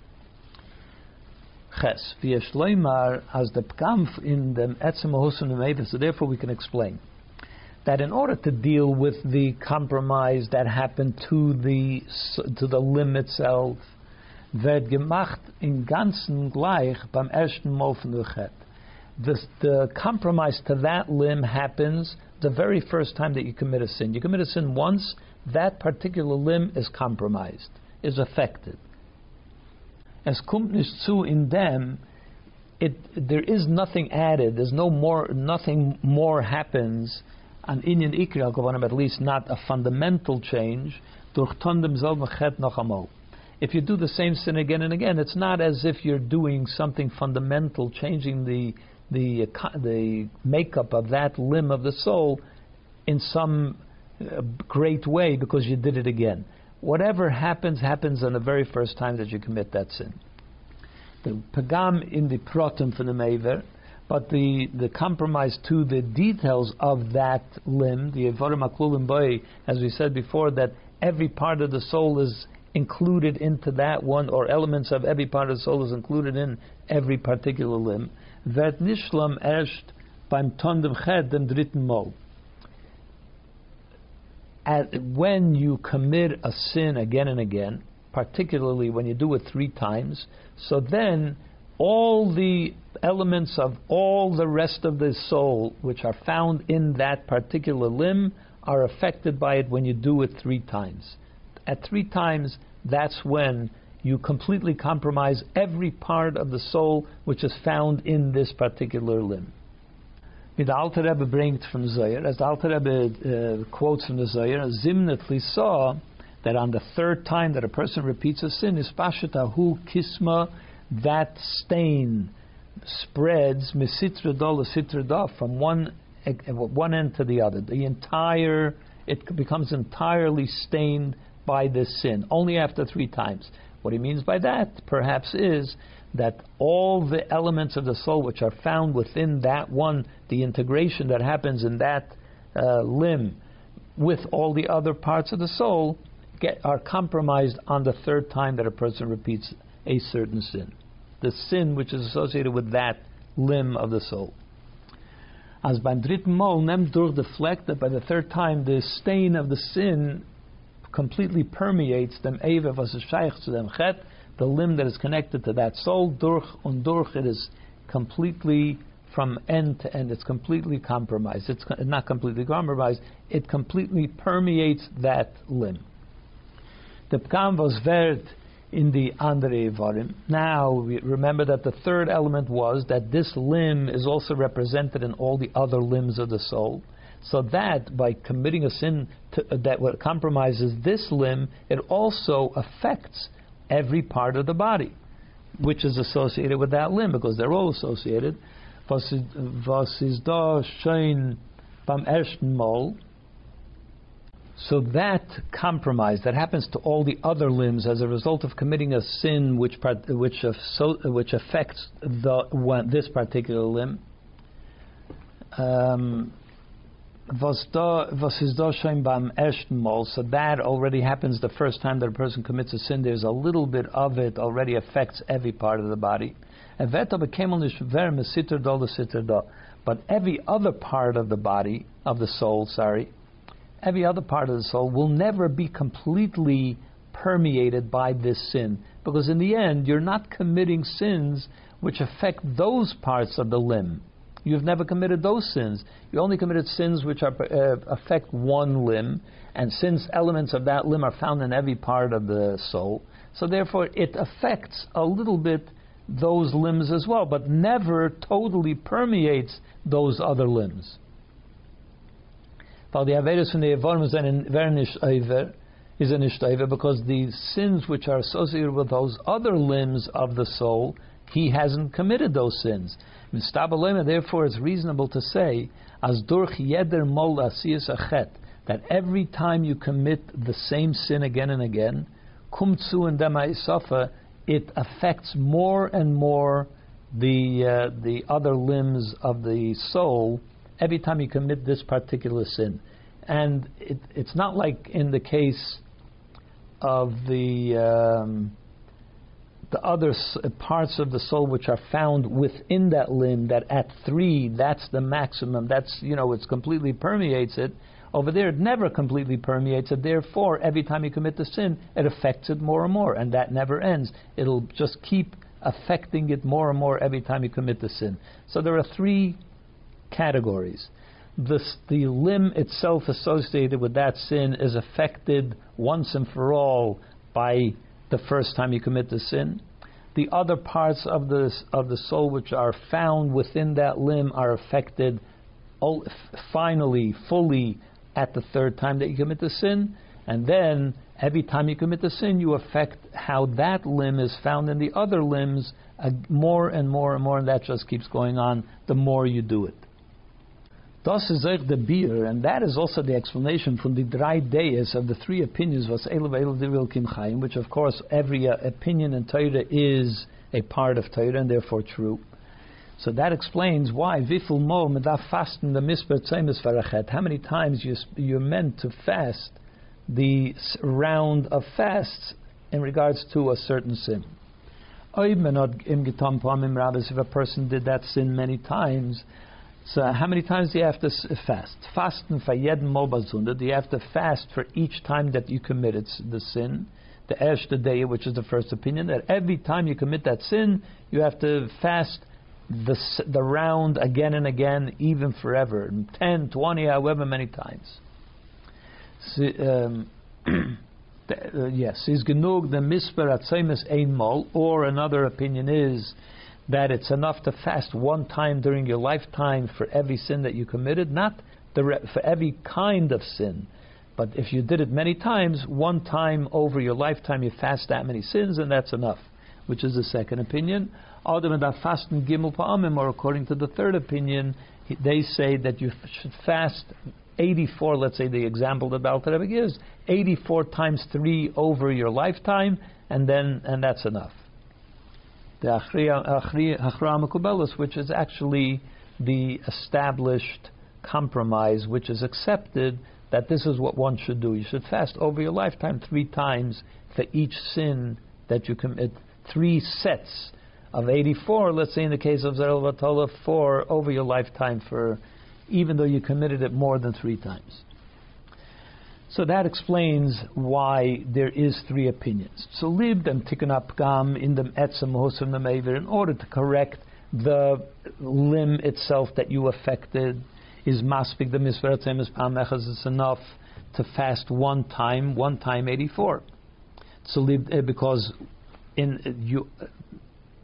Ches, as the pkamf in the etzem so therefore we can explain that in order to deal with the compromise that happened to the to the limb itself, wird gemacht in ganzen gleich beim ersten Mal von the, the compromise to that limb happens the very first time that you commit a sin. You commit a sin once, that particular limb is compromised, is affected. As kommt zu in them, it, there is nothing added. There's no more, nothing more happens on Indian Ikri at least not a fundamental change. If you do the same sin again and again, it's not as if you're doing something fundamental, changing the the the makeup of that limb of the soul in some uh, great way because you did it again. Whatever happens, happens on the very first time that you commit that sin. The pagam in the protum for the mever, but the, the compromise to the details of that limb, the evorim aklulim boy, as we said before, that every part of the soul is included into that one, or elements of every part of the soul is included in every particular limb wird nishlam erst beim Tondem Chet, dem dritten Mal. when you commit a sin again and again, particularly when you do it three times, so then all the elements of all the rest of the soul which are found in that particular limb are affected by it when you do it three times. At three times, that's when you completely compromise every part of the soul which is found in this particular limb. The Alter Rebbe brings from Zohar, as the Alter Rebbe uh, quotes from the Zohar, Zimnatli saw that on the third time that a person repeats a sin, is pashatahu kisma, that stain spreads misitra dola sitra from one one end to the other. The entire it becomes entirely stained by this sin. Only after three times. What he means by that, perhaps, is that all the elements of the soul which are found within that one, the integration that happens in that uh, limb with all the other parts of the soul, get, are compromised on the third time that a person repeats a certain sin. The sin which is associated with that limb of the soul. As beim dritten Mal nimmt durch the fleck that by the third time the stain of the sin completely permeates them to them chet, the limb that is connected to that soul, durch und durch it is completely from end to end, it's completely compromised. It's not completely compromised, it completely permeates that limb. The Pkam was vert in the andere Varim. Now, remember that the third element was that this limb is also represented in all the other limbs of the soul. So that by committing a sin to, uh, that what compromises this limb, it also affects every part of the body, which is associated with that limb because they're all associated. So that compromise that happens to all the other limbs as a result of committing a sin which which which affects the one, this particular limb. Um, was da was is da schon beim ersten Mal, so that already happens the first time that a person commits a sin. There's a little bit of it already affects every part of the body. But every other part of the body of the soul, sorry, every other part of the soul will never be completely permeated by this sin. Because in the end, you're not committing sins which affect those parts of the limb. You've never committed those sins. You only committed sins which are, uh, affect one limb, and since elements of that limb are found in every part of the soul, so therefore it affects a little bit those limbs as well, but never totally permeates those other limbs. Weil die Averis von nicht over, is a nishtaiva because the sins which are associated with those other limbs of the soul, he hasn't committed those sins. Therefore, it's reasonable to say, as durch yeder mol asiyas achet, that every time you commit the same sin again and again, kumtsu and dema'isafa, it affects more and more the uh, the other limbs of the soul every time you commit this particular sin. And it, it's not like in the case of the um, the other s- uh, parts of the soul which are found within that limb. That at three, that's the maximum. That's you know, it's completely permeates it. Over there, it never completely permeates it. Therefore, every time you commit the sin, it affects it more and more, and that never ends. It'll just keep affecting it more and more every time you commit the sin. So there are three categories. This, the limb itself associated with that sin is affected once and for all by the first time you commit the sin. The other parts of the, of the soul which are found within that limb are affected finally, fully, at the third time that you commit the sin. And then every time you commit the sin, you affect how that limb is found in the other limbs uh, more and more and more, and that just keeps going on the more you do it. Das is the beer, and that is also the explanation from the dry days of the three opinions, was Kim which of course every uh, opinion in Torah is a part of Torah and therefore true. So that explains why Viful Mo fasten the Misper How many times you, you're meant to fast the round of fasts in regards to a certain sin. If a person did that sin many times, so how many times do you have to fast? Fasten for jeden Mobazunda. Do you have to fast for each time that you committed the sin? The Erste Day, which is the first opinion, that every time you commit that sin, you have to fast the, the round again and again, even forever, 10, 20, however many times. Um, *clears throat* uh, yes, is genug the misper atzaimis ein mol, or another opinion is that it's enough to fast one time during your lifetime for every sin that you committed, not re- for every kind of sin. But if you did it many times, one time over your lifetime you fast that many sins, and that's enough, which is the second opinion. Or according to the third opinion, they say that you should fast 84, let's say the example that Baal Rebbe gives, 84 times 3 over your lifetime, and then and that's enough. The Achriya Mekubelis, which is actually the established compromise, which is accepted that this is what one should do. You should fast over your lifetime three times for each sin that you commit, three sets of 84, let's say in the case of Zerel four over your lifetime for even though you committed it more than three times. So that explains why there is three opinions. So lived and tikkun up gam in the etzem hosam the in order to correct the limb itself that you affected is maspik the misveratzem is pamechas it's enough to fast one time, one time eighty four. So eh, because in you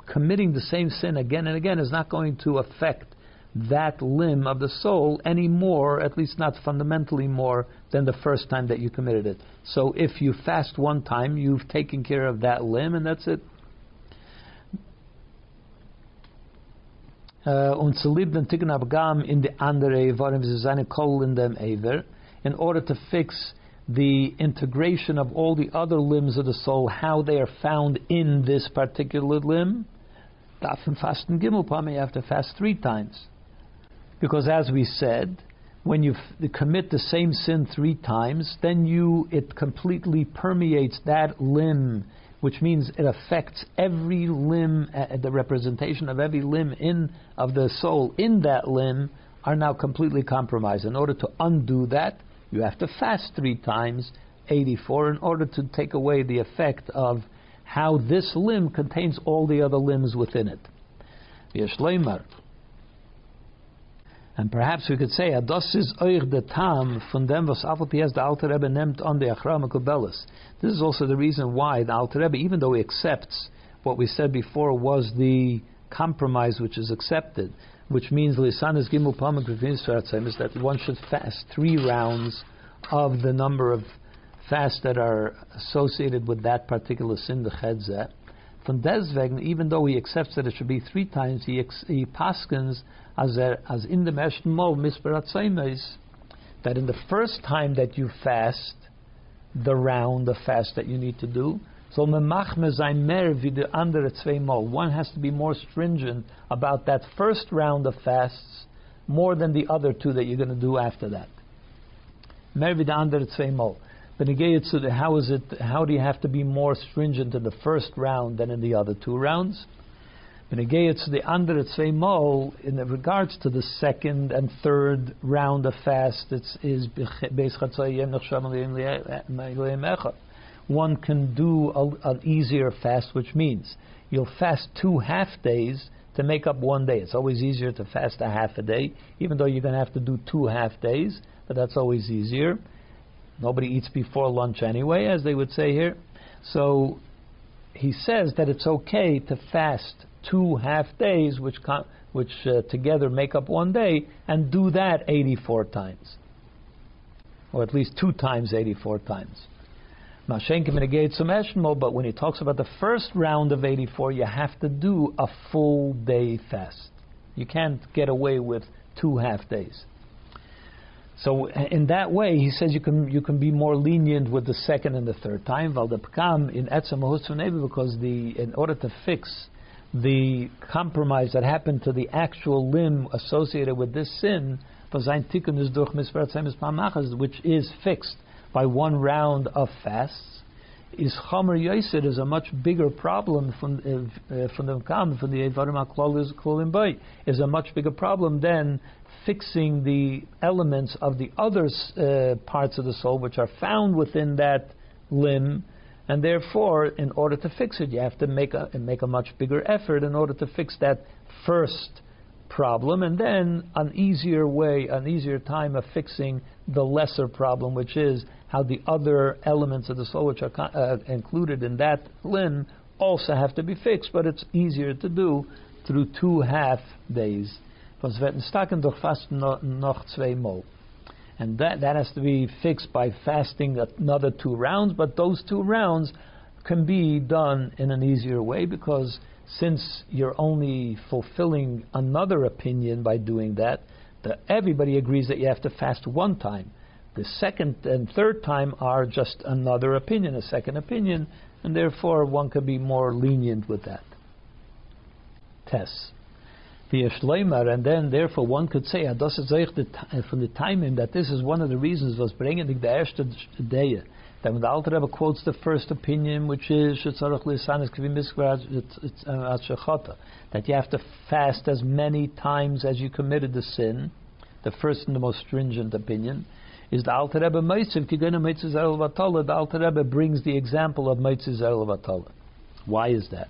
committing the same sin again and again is not going to affect that limb of the soul any more, at least not fundamentally more, than the first time that you committed it. So if you fast one time, you've taken care of that limb, and that's it. Uh, und zu lieben ticken abgam in the andere warum sie seine kol in dem ever in order to fix the integration of all the other limbs of the soul how they are found in this particular limb darf fasten gimel you have to fast three times because as we said, when you commit the same sin three times, then you it completely permeates that limb, which means it affects every limb. Uh, the representation of every limb in of the soul in that limb are now completely compromised. In order to undo that, you have to fast three times, 84, in order to take away the effect of how this limb contains all the other limbs within it. And perhaps we could say, das is euch the tam von dem, was Afalpies the Alter Rebbe nimmt on the Achram Kubelis. This is also the reason why the Alter Rebbe, even though he accepts what we said before was the compromise which is accepted, which means Lisanis Gimel Pamak is that one should fast three rounds of the number of fasts that are associated with that particular sin, the Chedzeh. From deswegen, even though he accepts that it should be three times, he, ex- he paskins as, as in the Meshn Mo is that in the first time that you fast, the round of fast that you need to do, so memachme sein Mol. One has to be more stringent about that first round of fasts more than the other two that you're going to do after that. Mer wie the andere zwei. How is it? How do you have to be more stringent in the first round than in the other two rounds? The andere zwei Mol, in regards to the second and third round of fast, it's is one can do a, an easier fast, which means you'll fast two half days to make up one day. It's always easier to fast a half a day, even though you're going to have to do two half days, but that's always easier. Nobody eats before lunch anyway, as they would say here. So he says that it's okay to fast two half days, which which uh, together make up one day, and do that 84 times, or at least two times 84 times. But when he talks about the first round of 84, you have to do a full day fast. You can't get away with two half days. So in that way, he says you can you can be more lenient with the second and the third time. in because the in order to fix the compromise that happened to the actual limb associated with this sin, which is fixed by one round of fasts, is Chomer Yosef is a much bigger problem from uh, from the Kam from the Evarim Klolim Bay is a much bigger problem than fixing the elements of the other uh, parts of the soul which are found within that limb, and therefore, in order to fix it, you have to make a make a much bigger effort in order to fix that first problem, and then an easier way, an easier time of fixing the lesser problem, which is how the other elements of the soul which are uh, included in that limb also have to be fixed, but it's easier to do through two half days. Was werden fast noch. And that, that has to be fixed by fasting another two rounds, but those two rounds can be done in an easier way because since you're only fulfilling another opinion by doing that, the, everybody agrees that you have to fast one time. The second and third time are just another opinion, a second opinion, and therefore one could be more lenient with that. Test. And then, therefore, one could say, uh, from the timing that this is one of the reasons was bringing the erste day that the Alter Rebbe quotes the first opinion, which is uh, that you have to fast as many times as you committed the sin, the first and the most stringent opinion, is the Alter Rebbe Meitziv Kigana Meitziv Zel The Alter Rebbe brings the example of Meitziv Zel Why is that?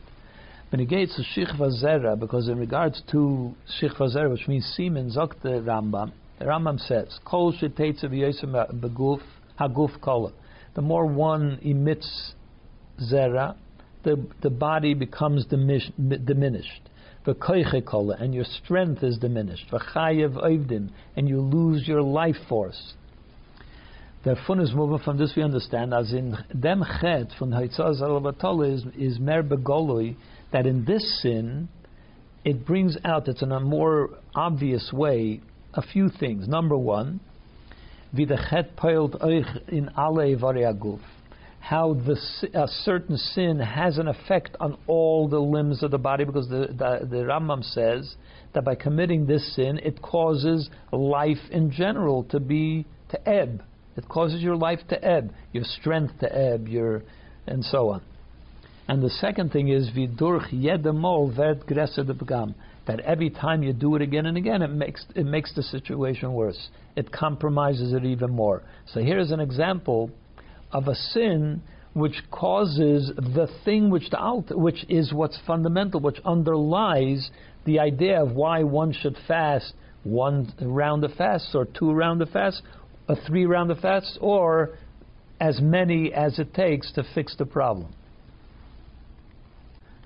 When he gets to Shichva Zera, because in regards to Shichva Zera, which means semen, Zok the Rambam, the Rambam says, Kol Beguf Haguf Kola the more one emits zera, the, the body becomes diminished. And your strength is diminished. And you lose your life force. The fun is moving from this we understand as in dem chet from Haitzaz is, is mer begolui that in this sin it brings out it's in a more obvious way a few things. Number one, in. How the, a certain sin has an effect on all the limbs of the body, because the, the, the Rambam says that by committing this sin, it causes life in general to be to ebb. It causes your life to ebb, your strength to ebb, your and so on. And the second thing is vidurch yedemol vert gresser de begam that every time you do it again and again, it makes it makes the situation worse. It compromises it even more. So here's an example of a sin which causes the thing which the alter, which is what's fundamental, which underlies the idea of why one should fast one round of fasts or two round of fasts, a three round of fasts, or as many as it takes to fix the problem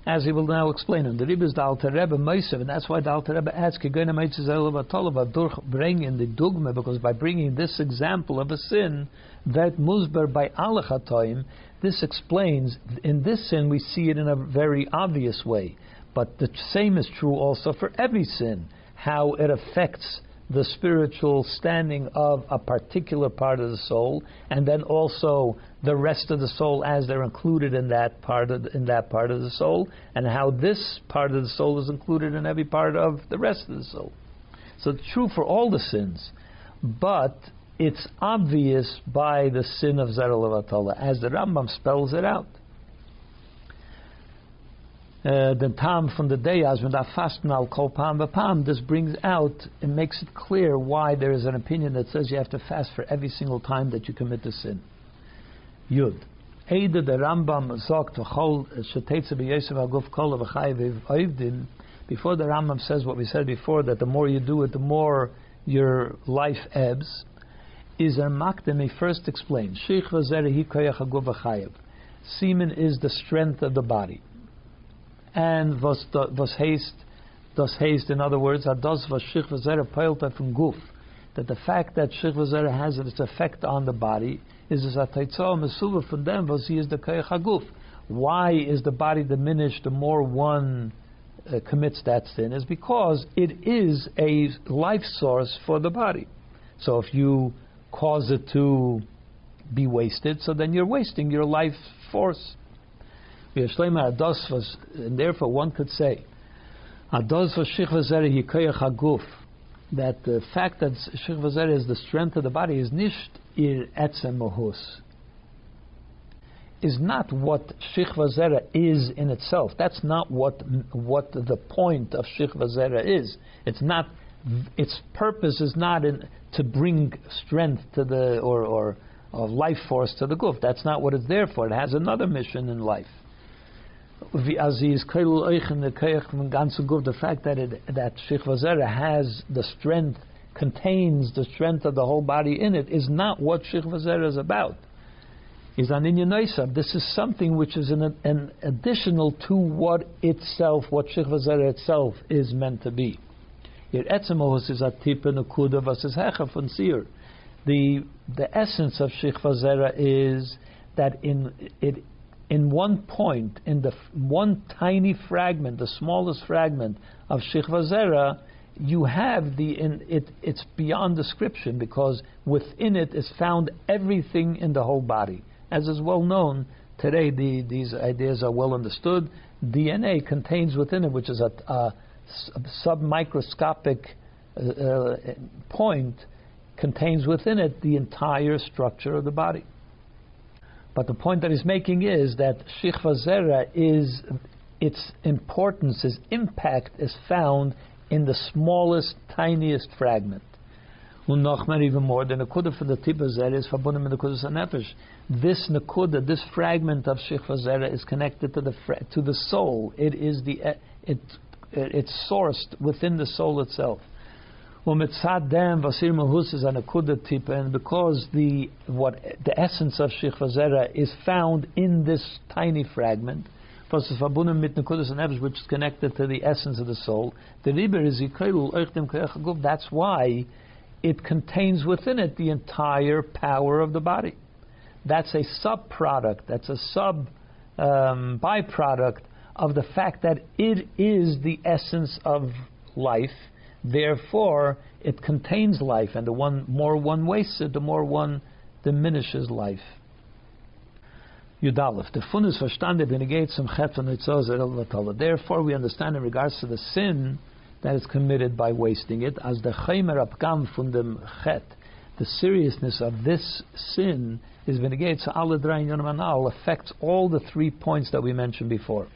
as he will now explain. And the Rebbe is the Alter Rebbe Meisev, and that's why the Alter Rebbe adds Kegena Meitzes Elava Tolava durch bringing the dogma, because by bringing this example of a sin, that Musber by Alechatoim, this explains, in this sin we see it in a very obvious way. But the same is true also for every sin, how it affects the spiritual standing of a particular part of the soul, and then also the rest of the soul as they're included in that part of the, in that part of the soul, and how this part of the soul is included in every part of the rest of the soul. So it's true for all the sins, but it's obvious by the sin of Zerul as the Rambam spells it out. Uh, the time from the day as when that fast now kol pam pam. This brings out and makes it clear why there is an opinion that says you have to fast for every single time that you commit a sin. Yud. Eide the Rambam sagt v'chol shetetze b'yosef aguf kol v'chayiv Before the Rambam says what we said before that the more you do it, the more your life ebbs. Is a makdem he first explains. Sheikh v'zeri hi Semen is the strength of the body and was haste, does haste. In other words, does was peilta from guf. That the fact that shich v'zera has its effect on the body is as a taitzah mesuva from them was he is the haguf. Why is the body diminished the more one uh, commits that sin? Is because it is a life source for the body. So if you cause it to be wasted, so then you're wasting your life force. And therefore one could say, that the fact that Shich is the strength of the body is Nisht Ir Etzem Mohus, is not what Shich is in itself. That's not what what the point of Shich is. It's not. Its purpose is not in, to bring strength to the or or of life force to the guf. That's not what it's there for. It has another mission in life the fact that it, that Sheikh has the strength, contains the strength of the whole body in it, is not what Sheikh is about. is an inyan This is something which is an, an additional to what itself, what Zera itself is meant to be. The the essence of Zera is that in it in one point, in the one tiny fragment, the smallest fragment of Shechva Zera, you have the in, it, it's beyond description because within it is found everything in the whole body. As is well known today, the, these ideas are well understood. DNA contains within it, which is a, a, a submicroscopic uh, uh, point, contains within it the entire structure of the body. But the point that he's making is that Shechva Zera is its importance, its impact is found in the smallest, tiniest fragment. Even more, the Nakuda for the Tiba Zera is Nefesh. This Nakuda, this fragment of Shechva Zera is connected to the to the soul. It is the it it's sourced within the soul itself. And because the what the essence of Shechva Zera is found in this tiny fragment, which is connected to the essence of the soul. The riber is That's why it contains within it the entire power of the body. That's a subproduct. That's a sub um, byproduct of the fact that it is the essence of life Therefore, it contains life, and the one more one wastes it, the more one diminishes life. Yudalef, the fun Therefore, we understand in regards to the sin that is committed by wasting it, as the chaymer abgam von dem chet, the seriousness of this sin is benegate so alle drei manal affects all the three points that we mentioned before.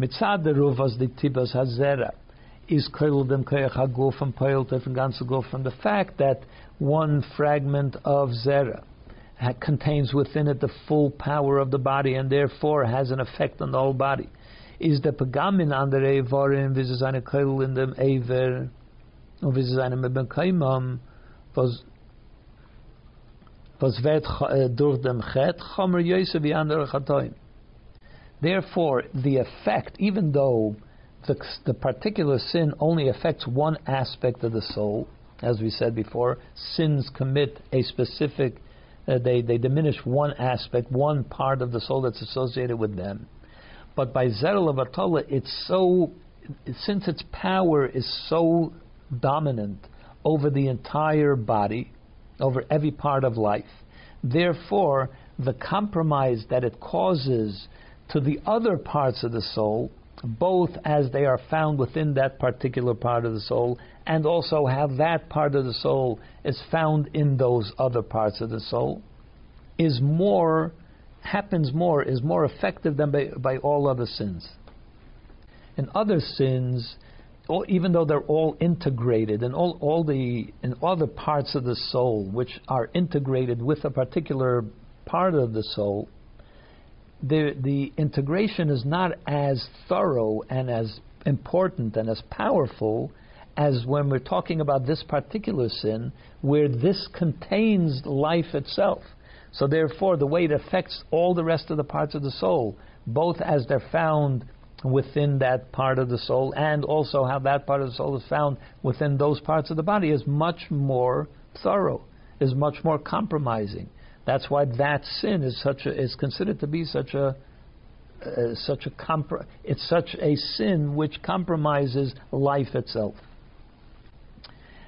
Mitzad ruvas the tibas hazera is koil dem koyach haguf and poil from ganze guf from the fact that one fragment of zera contains within it the full power of the body and therefore has an effect on the whole body. Is the vorin wie sie seine koil in dem ever sie meben kaimam was was wird äh, durch dem chet chomer yose wie chatoim. Therefore, the effect, even though the, the particular sin only affects one aspect of the soul, as we said before. Sins commit a specific, uh, they, they diminish one aspect, one part of the soul that's associated with them. But by Zerel of it's so, since its power is so dominant over the entire body, over every part of life, therefore, the compromise that it causes to the other parts of the soul both as they are found within that particular part of the soul, and also how that part of the soul is found in those other parts of the soul, is more, happens more, is more effective than by, by all other sins. In other sins, even though they're all integrated and all, all the in other parts of the soul which are integrated with a particular part of the soul, the the integration is not as thorough and as important and as powerful as when we're talking about this particular sin, where this contains life itself. So therefore, the way it affects all the rest of the parts of the soul, both as they're found within that part of the soul, and also how that part of the soul is found within those parts of the body, is much more thorough, is much more compromising. That's why that sin is such a, is considered to be such a uh, such a it's such a sin which compromises life itself.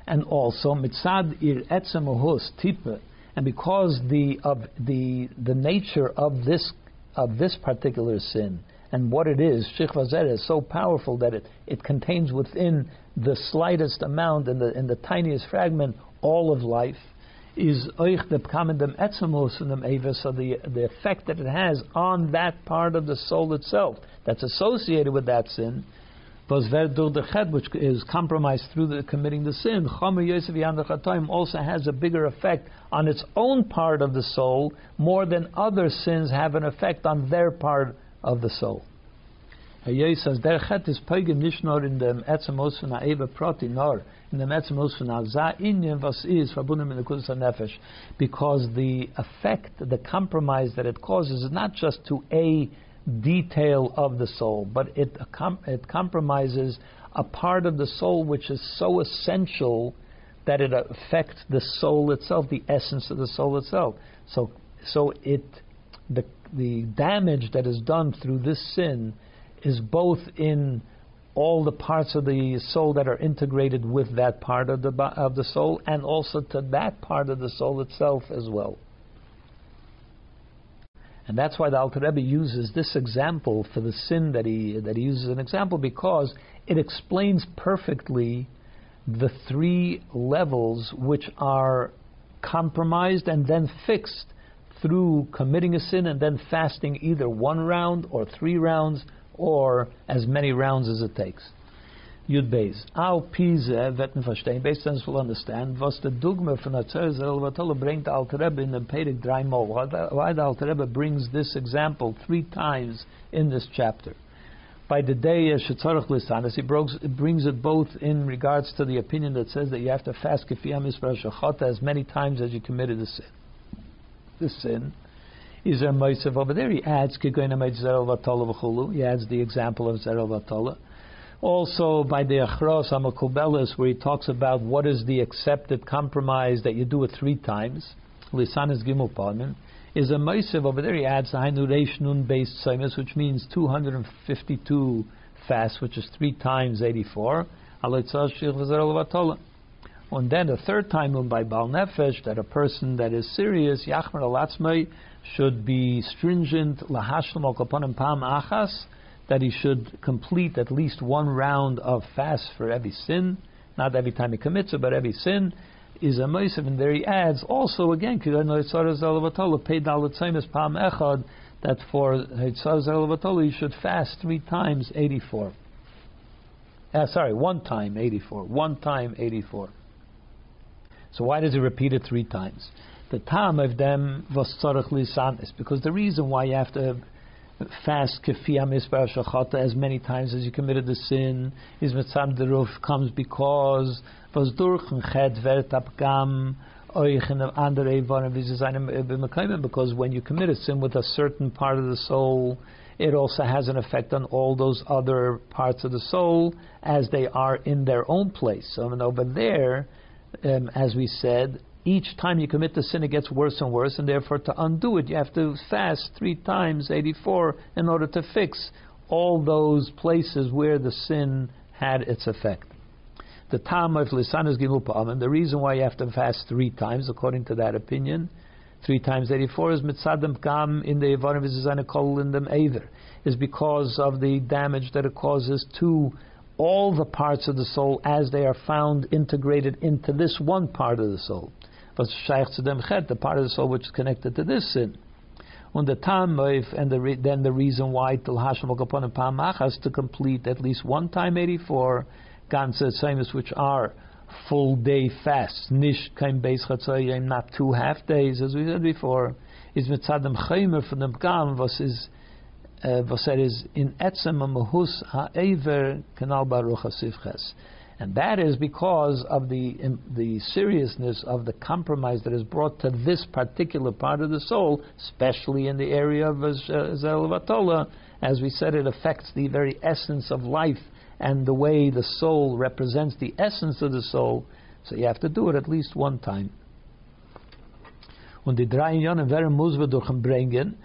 And also mitzad ir etzem tipe, and because the of the the nature of this of this particular sin and what it is, shikva is so powerful that it, it contains within the slightest amount in the in the tiniest fragment all of life is oich the dem etzemos in dem eva, so the the effect that it has on that part of the soul itself that's associated with that sin, was the ched, which is compromised through the committing the sin. Chomer Yosef Chatoim also has a bigger effect on its own part of the soul more than other sins have an effect on their part of the soul. Hayei says der chet is peigen nicht nur in Etzemos von Eva Proti, nor in was is Nefesh, because the effect, the compromise that it causes is not just to a detail of the soul, but it, it compromises a part of the soul which is so essential that it affects the soul itself, the essence of the soul itself. So, so it, the, the damage that is done through this sin is both in all the parts of the soul that are integrated with that part of the of the soul, and also to that part of the soul itself as well. And that's why the Alter Rebbe uses this example for the sin that he that he uses an example because it explains perfectly the three levels which are compromised and then fixed through committing a sin and then fasting either one round or three rounds or as many rounds as it takes. Yud Beis. Au Pise man verstehen, based will understand, was the Dugma von der Zer Zelvatolo bringt Alter Rebbe in the Perek dreimal. Why the Alter Rebbe brings this example three times in this chapter. By the day uh, Shetzorach Lisanis, he brings it both in regards to the opinion that says that you have to fast Kefiyam Isra as many times as you committed the sin. The sin is there Moisev over there. He adds Kigoina He adds the example of Zerel. Also by the Achros Amakubelis, where he talks about what is the accepted compromise that you do it three times. Lisanis Gimel. Is a Moisev over there. He adds Hainu Reish Nun based Saimus, which means 252 fasts, which is three times 84. And then the third time by Bal Nefesh, that a person that is serious, Yachmer Alatzmei, should be stringent lahashlam al pam achas that he should complete at least one round of fast for every sin, not every time he commits it, but every sin is a moisav, and there he adds also again pam echad that for he should fast three times eighty four. Uh, sorry, one time eighty four. One time eighty four. So why does he repeat it three times? The time of them was tzorach lisanis, because the reason why you have to fast kefiyam misbar shachata as many times as you committed the sin is mitzam deruf comes because was durchen chet vert abgam because when you commit a sin with a certain part of the soul, it also has an effect on all those other parts of the soul as they are in their own place. So I mean, over there, um, as we said, each time you commit the sin, it gets worse and worse, and therefore to undo it, you have to fast three times 84 in order to fix all those places where the sin had its effect. The time of lisan is gimul the reason why you have to fast three times, according to that opinion, three times 84 is mitzadam gam in the is kol in them either, is because of the damage that it causes to all the parts of the soul as they are found integrated into this one part of the soul was shaykh to them chet, the part of the soul which is connected to this sin. On the time and the re, then the reason why till Hashem upon Pamachas to complete at least one time 84 ganze Tzemis which are full day fasts, nish kein beis chatzayim, not two half days as we said before, is mitzadam chaymer from the gam was is uh, was er is in etzem mahus ha'ever kanal baruch hasivches. And that is because of the, the seriousness of the compromise that is brought to this particular part of the soul, especially in the area of uh, Zelvatola. As we said, it affects the very essence of life and the way the soul represents the essence of the soul. So you have to do it at least one time. Und die drei Jahren werden muss wir durchbringen,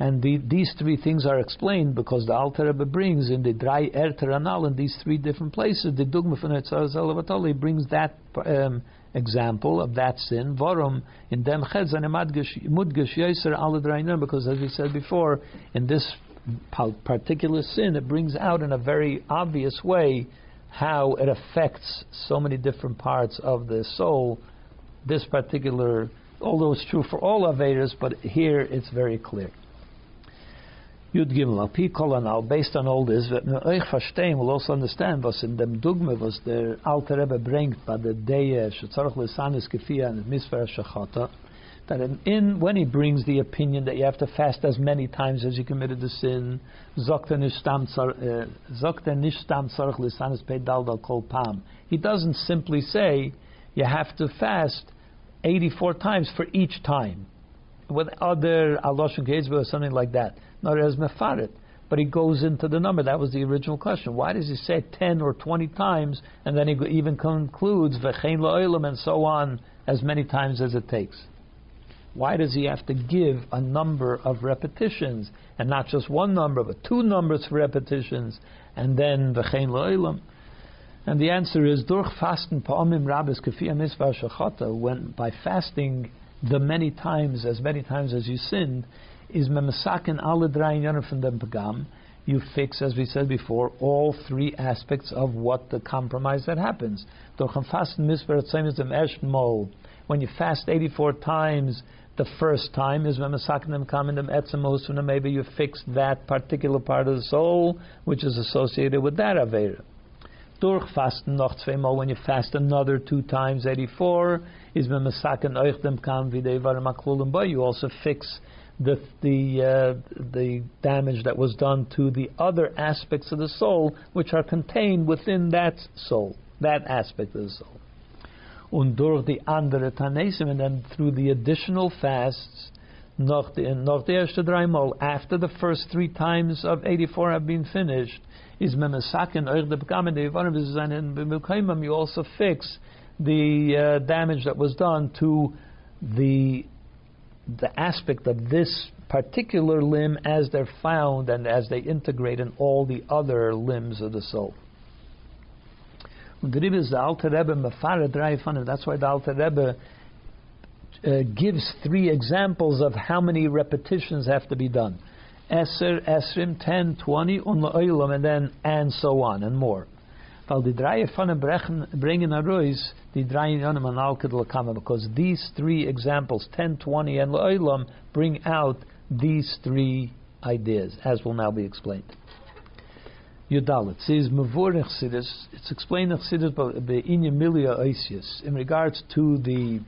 and the, these three things are explained because the Alter Rebbe brings in the dry Erter Anal in these three different places. The Dugma from Etzar brings that um, example of that sin. Vorum in Dem Chez and Mudgesh Yeser Al because as we said before, in this particular sin, it brings out in a very obvious way how it affects so many different parts of the soul. This particular, although it's true for all Avedas, but here it's very clear. Yud Gimel, pi kol based on all this, euch verstehen, will also understand, was in dem Dugme, was der Alte Rebbe bringt, bei der Dehe, shetzorach lesanis kefia, and misfer shachata, that in, in, when he brings the opinion that you have to fast as many times as you committed the sin, uh, he doesn't simply say you have to fast 84 times for each time, with other aloshon or something like that. Not as mefarit, but he goes into the number. That was the original question. Why does he say 10 or 20 times, and then he even concludes v'chein la'olam and so on as many times as it takes? Why does he have to give a number of repetitions and not just one number, but two numbers for repetitions and then v'chein lo'ilam? And the answer is durch fasten pa'amim rabbis kafi mitzvah shachata. When by fasting the many times, as many times as you sinned, is memasakin alle drei from the pagam. You fix, as we said before, all three aspects of what the compromise that happens. When you fast 84 times the first time is when Masaknim Kamendim Etzemosuna, maybe you fix that particular part of the soul which is associated with that Avera. Noch when you fast another two times 84 is when Masakin Euchdem Kam Videvar You also fix the the uh, the damage that was done to the other aspects of the soul which are contained within that soul, that aspect of the soul. Und durch die andere Tanesim, and then through the additional fasts, noch the, erste dreimal, after the first three times of 84 have been finished, is memesaken euch de bekamen de yivarim v'zayin you also fix the uh, damage that was done to the the aspect of this particular limb as they're found and as they integrate in all the other limbs of the soul. The Rebbe is the Alter Rebbe That's why the Alter Rebbe uh, gives three examples of how many repetitions have to be done. Eser, Esrim, 10, 20, und and then and so on and more. Weil die drei Pfannen bringen er arois die drei Yonim an Alkid because these three examples, 10, 20, and Le'olam, bring out these three ideas, as will now be explained. Yudalit says Mavur Chassidus. It's explained in by Inyamilia Oisius in regards to the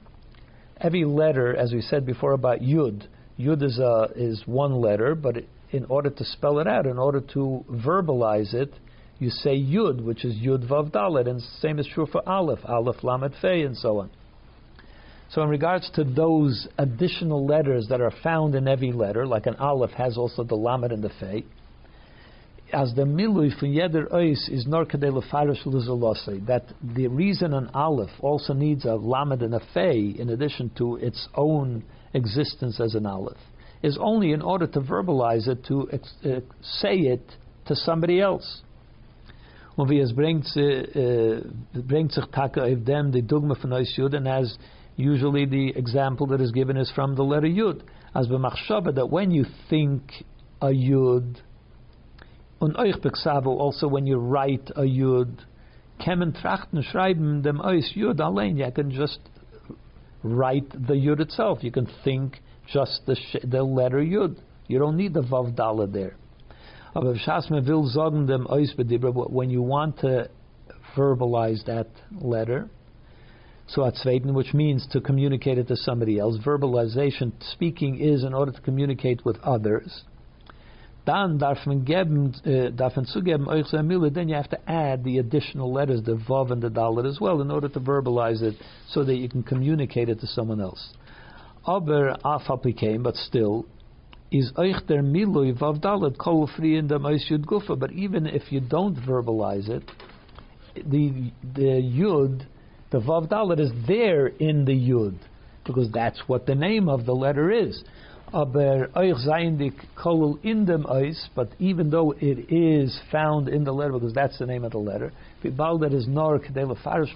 every letter, as we said before about Yud. Yud is a, is one letter, but in order to spell it out, in order to verbalize it, you say Yud, which is Yud Vav Dalet, and same is true for Aleph, Aleph Lamed Fei, and so on. So, in regards to those additional letters that are found in every letter, like an Aleph has also the Lamed and the Fei, as the milui from yeder ois is nor kadei lefarish luzalosei, that the reason an aleph also needs a lamed and a fei in addition to its own existence as an aleph, is only in order to verbalize it, to uh, say it to somebody else. Und wie es bringt, uh, bringt of them, the dogma von ois yud, and as usually the example that is given is from the letter yud, as b'machshava, that when you think a yud, Und euch beksavo, also when you write a yud, kemen trachten schreiben dem eus yud allein. You can just write the yud itself. You can think just the, the letter yud. You don't need the vav dala there. Aber will sagen dem when you want to verbalize that letter, so at zweiten, which means to communicate it to somebody else. Verbalization, speaking is in order to communicate with others dann darf man geben, uh, darf man zugeben, euch so then you have to add the additional letters, the vav and the dalet as well, in order to verbalize it, so that you can communicate it to someone else. Aber afapikaim, but still, is euch der milui vav dalet kol free dem yud gufa, but even if you don't verbalize it, the, the yud, the vav dalet is there in the yud, because that's what the name of the letter is. Aber die kolul in dem eis, but even though it is found in the letter, because that's the name of the letter, that is nor kedele farish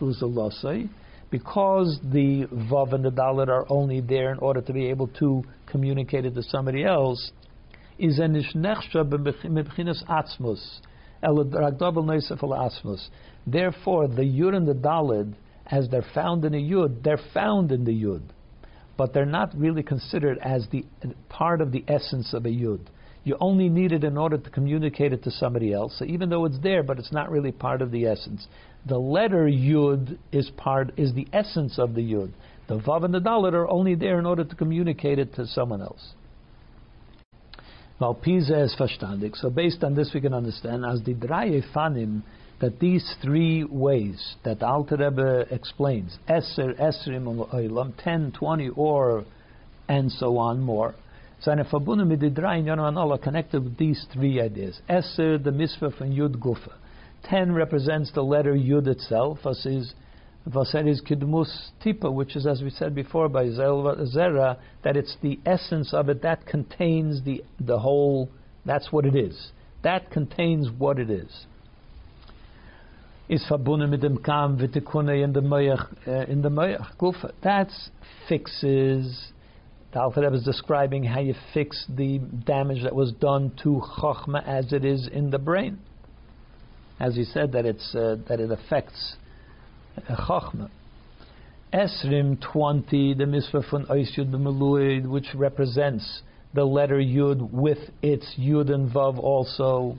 because the vav and the dalet are only there in order to be able to communicate it to somebody else, is a nishnechsha b'mechinas atzmus. Therefore, the yud and the dalet, as they're found in a yud, they're found in the yud but they're not really considered as the part of the essence of a yud. You only need it in order to communicate it to somebody else. So even though it's there, but it's not really part of the essence. The letter yud is part is the essence of the yud. The Vav and the Dalet are only there in order to communicate it to someone else. Well, Pisa is verstandig. So based on this, we can understand as the Draye Fanim that these three ways that Alter Rebbe explains, Eser, Esrim, Oilam, 10, 20, or and so on more. So eine verbunden mit drei Yonan Allah are connected with these three ideas. Eser, the mitzvah from Yud Gufa. 10 represents the letter Yud itself, as is is Kidmus Tipa, which is, as we said before by Zera, that it's the essence of it that contains the, the whole, that's what it is. That contains what it is. Is verbunden mit dem Kam in the Moyach, uh, in the Moyach, Gufa. That fixes, the Alpha is describing how you fix the damage that was done to Chochma as it is in the brain. As he said, that, it's, uh, that it affects Chachma. Esrim 20, the mitzvah from Yud which represents the letter Yud with its Yud and Vav also.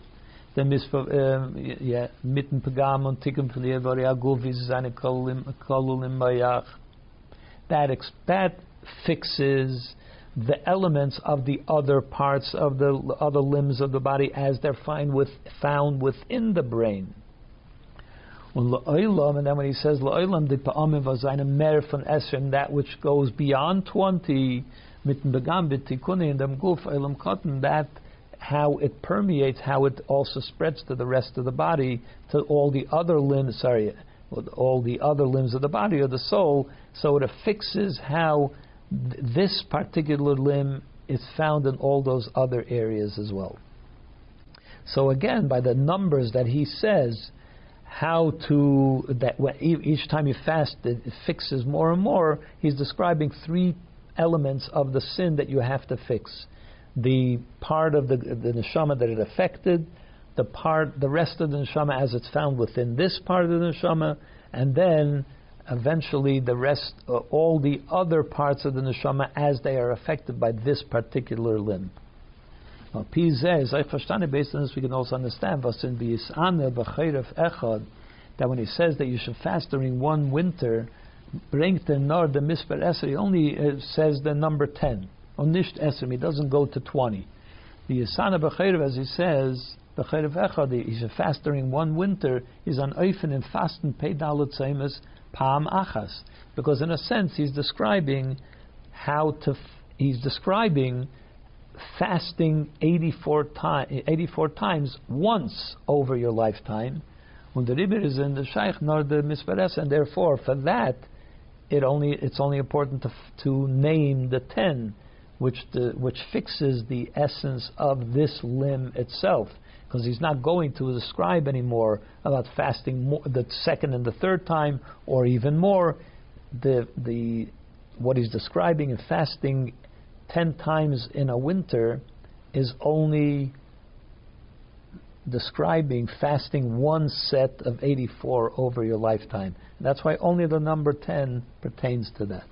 The mitzvah, um, yeah, mitten pagam und tikkun p'liyavari aguf zane kolulim bayach. That, that fixes the elements of the other parts of the other limbs of the body as they're find with, found within the brain. And then when he says that which goes beyond 20, mitten begam b'tikuni in dem guf olam cotton, that how it permeates, how it also spreads to the rest of the body, to all the other limbs, sorry, all the other limbs of the body or the soul, so it affixes how this particular limb is found in all those other areas as well. So again, by the numbers that he says, how to that each time you fast it fixes more and more. He's describing three elements of the sin that you have to fix: the part of the the neshama that it affected, the part, the rest of the neshama as it's found within this part of the neshama, and then eventually the rest, uh, all the other parts of the neshama as they are affected by this particular limb. Now, Pizeh, based on this, we can also understand that when he says that you should fast during one winter, bringt the nor the misper eser, he only uh, says the number 10. On nisht eser, he doesn't go to 20. The Yisana b'chayrev, as he says, b'chayrev echad, he should fast during one winter, is an oifen in fasten peidalut seimus pam achas. Because in a sense, he's describing how to, f- he's describing fasting 84, 84 times once over your lifetime. When the ribir is in the shaykh nor the mispares, and therefore for that, it only it's only important to to name the ten, which the, which fixes the essence of this limb itself, because he's not going to describe anymore about fasting more, the second and the third time, or even more. The the what he's describing in fasting ten times in a winter is only describing fasting one set of 84 over your lifetime. That's why only the number 10 pertains to that.